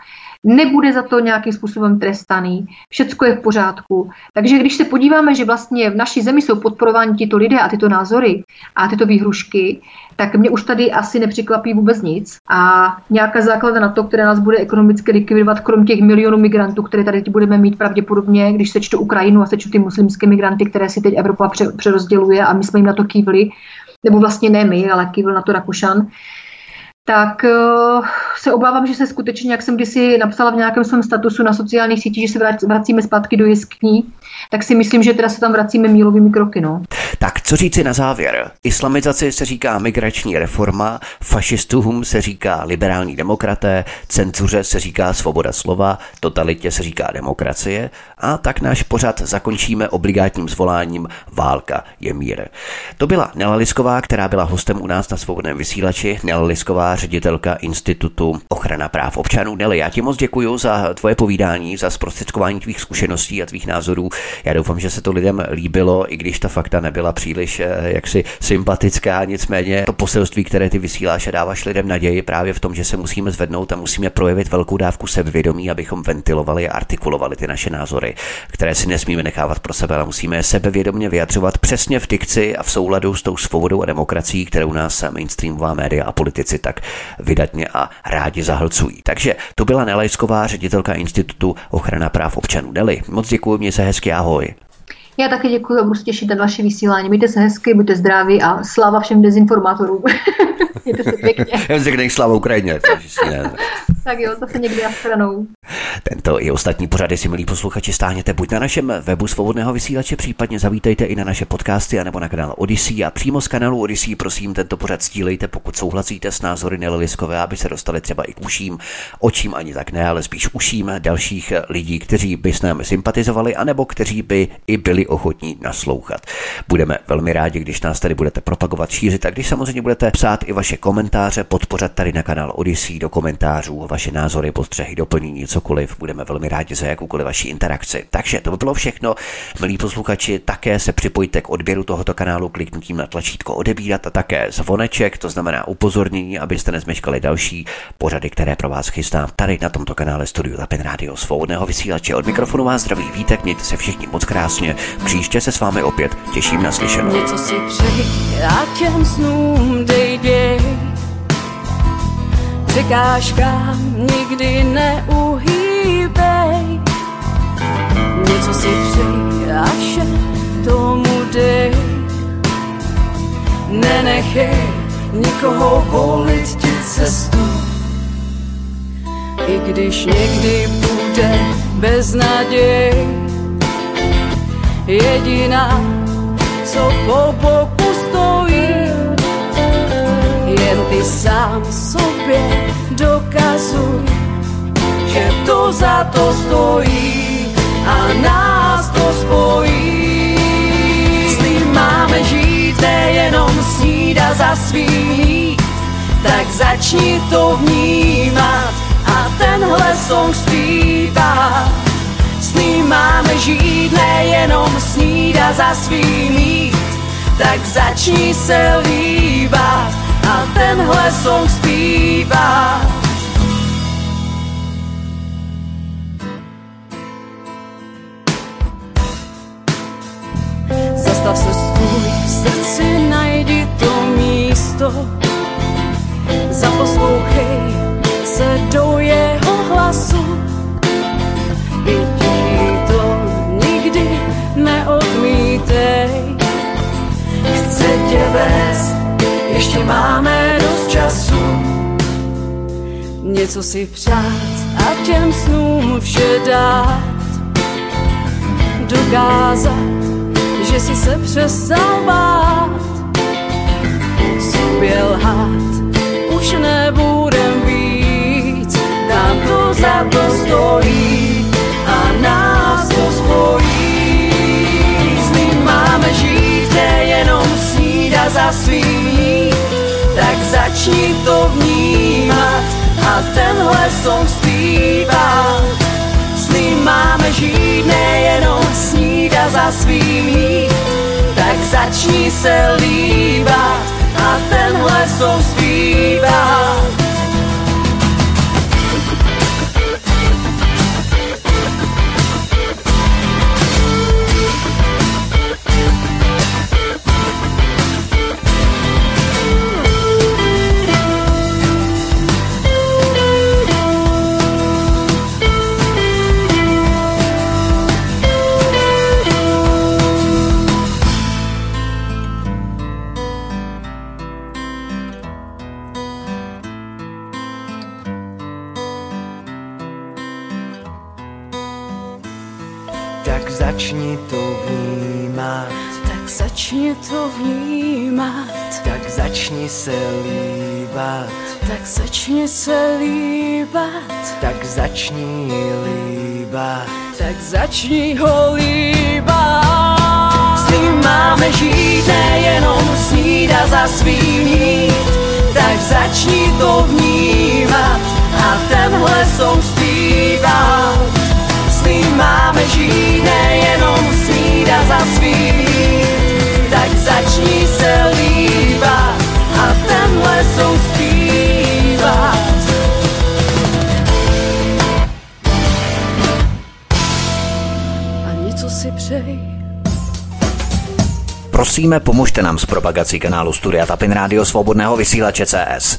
Nebude za to nějakým způsobem trestaný, všecko je v pořádku. Takže když se podíváme, že vlastně v naší zemi jsou podporováni tito lidé a tyto názory a tyto výhrušky, tak mě už tady asi nepřekvapí vůbec nic. A nějaká základa na to, které nás bude ekonomicky likvidovat, krom těch milionů migrantů, které tady budeme mít pravděpodobně, když sečtu Ukrajinu a sečtu ty muslimské migranty, které si teď Evropa přerozděluje a my jsme jim na to kývli, nebo vlastně ne my, ale kývl na to Rakušan, tak uh, se obávám, že se skutečně, jak jsem kdysi napsala v nějakém svém statusu na sociálních sítích, že se vracíme zpátky do jeskní, tak si myslím, že teda se tam vracíme mílovými kroky. No. Tak co říci na závěr? Islamizaci se říká migrační reforma, fašistům se říká liberální demokraté, cenzuře se říká svoboda slova, totalitě se říká demokracie a tak náš pořad zakončíme obligátním zvoláním Válka je mír. To byla Nela Lisková, která byla hostem u nás na svobodném vysílači. Nela Lisková, ředitelka Institutu ochrana práv občanů. Nele, já ti moc děkuji za tvoje povídání, za zprostředkování tvých zkušeností a tvých názorů. Já doufám, že se to lidem líbilo, i když ta fakta nebyla příliš eh, jaksi sympatická, nicméně to poselství, které ty vysíláš a dáváš lidem naději právě v tom, že se musíme zvednout a musíme projevit velkou dávku sebevědomí, abychom ventilovali a artikulovali ty naše názory, které si nesmíme nechávat pro sebe, ale musíme je sebevědomě vyjadřovat přesně v dikci a v souladu s tou svobodou a demokracií, kterou nás mainstreamová média a politici tak vydatně a rádi zahlcují. Takže to byla Nelajsková, ředitelka Institutu ochrana práv občanů. Neli, moc děkuji, mě se hezky, ahoj. Já také děkuji a budu se těšit na vaše vysílání. Mějte se hezky, buďte zdraví a sláva všem dezinformátorům. Mějte se pěkně. Já řekne sláva Ukrajině. tak jo, zase někdy na stranou. Tento i ostatní pořady si, milí posluchači, stáhněte buď na našem webu Svobodného vysílače, případně zavítejte i na naše podcasty, anebo na kanál Odyssey a přímo z kanálu Odyssey prosím tento pořad stílejte, pokud souhlasíte s názory Neliliskové, aby se dostali třeba i k uším, očím ani tak ne, ale spíš uším dalších lidí, kteří by s námi sympatizovali, anebo kteří by i byli ochotní naslouchat. Budeme velmi rádi, když nás tady budete propagovat, šířit a když samozřejmě budete psát i vaše komentáře, podpořat tady na kanál Odyssey do komentářů, vaše názory, postřehy, doplnění, cokoliv. Budeme velmi rádi za jakoukoliv vaši interakci. Takže to by bylo všechno. Milí posluchači, také se připojte k odběru tohoto kanálu kliknutím na tlačítko odebírat a také zvoneček, to znamená upozornění, abyste nezmeškali další pořady, které pro vás chystám tady na tomto kanále Studio Tapin Radio Svobodného vysílače. Od mikrofonu vás zdraví vítek, mějte se všichni moc krásně. Příště se s vámi opět těším na slyšenou. Něco si přeji a těm snům dej, dej překážkám nikdy neuhýbej. Něco si přij a vše tomu dej. Nenechej nikoho volit ti cestu. I když někdy bude bez naděj, jediná, co po boku stojí, jen ty sám sobě dokazuj, že to za to stojí a nás to spojí. S máme žít, nejenom snída za svým tak začni to vnímat a tenhle song zpívat. Ním máme žít, nejenom snída za svým tak začni se líbat a tenhle song zpívá. Zastav se stůj, v srdci najdi to místo, zaposlouchej se do jeho hlasu. Vidí neodmítej, chce tě vést ještě máme dost času. Něco si přát a těm snům vše dát. Dokázat, že si se přestal bát, sobě lhát, už nebudem víc, nám to za to stojí svým tak začni to vnímat a tenhle song zpívat. S ním máme žít, nejenom snídat za svým tak začni se líbat a tenhle song zpívat. Začni to vnímat. Tak začni se líbat. Tak začni se líbat. Tak začni líbat. Tak začni ho líbat. S ním máme žít, nejenom snídat za svým jít. Tak začni to vnímat a tenhle song zpívat. S ním máme žít, nejenom snídat za svým jít. Líbat a tenhle. A něco si přej. Prosíme, pomožte nám s propagací kanálu Studia Tapin Rádio Svobodného vysílače CS.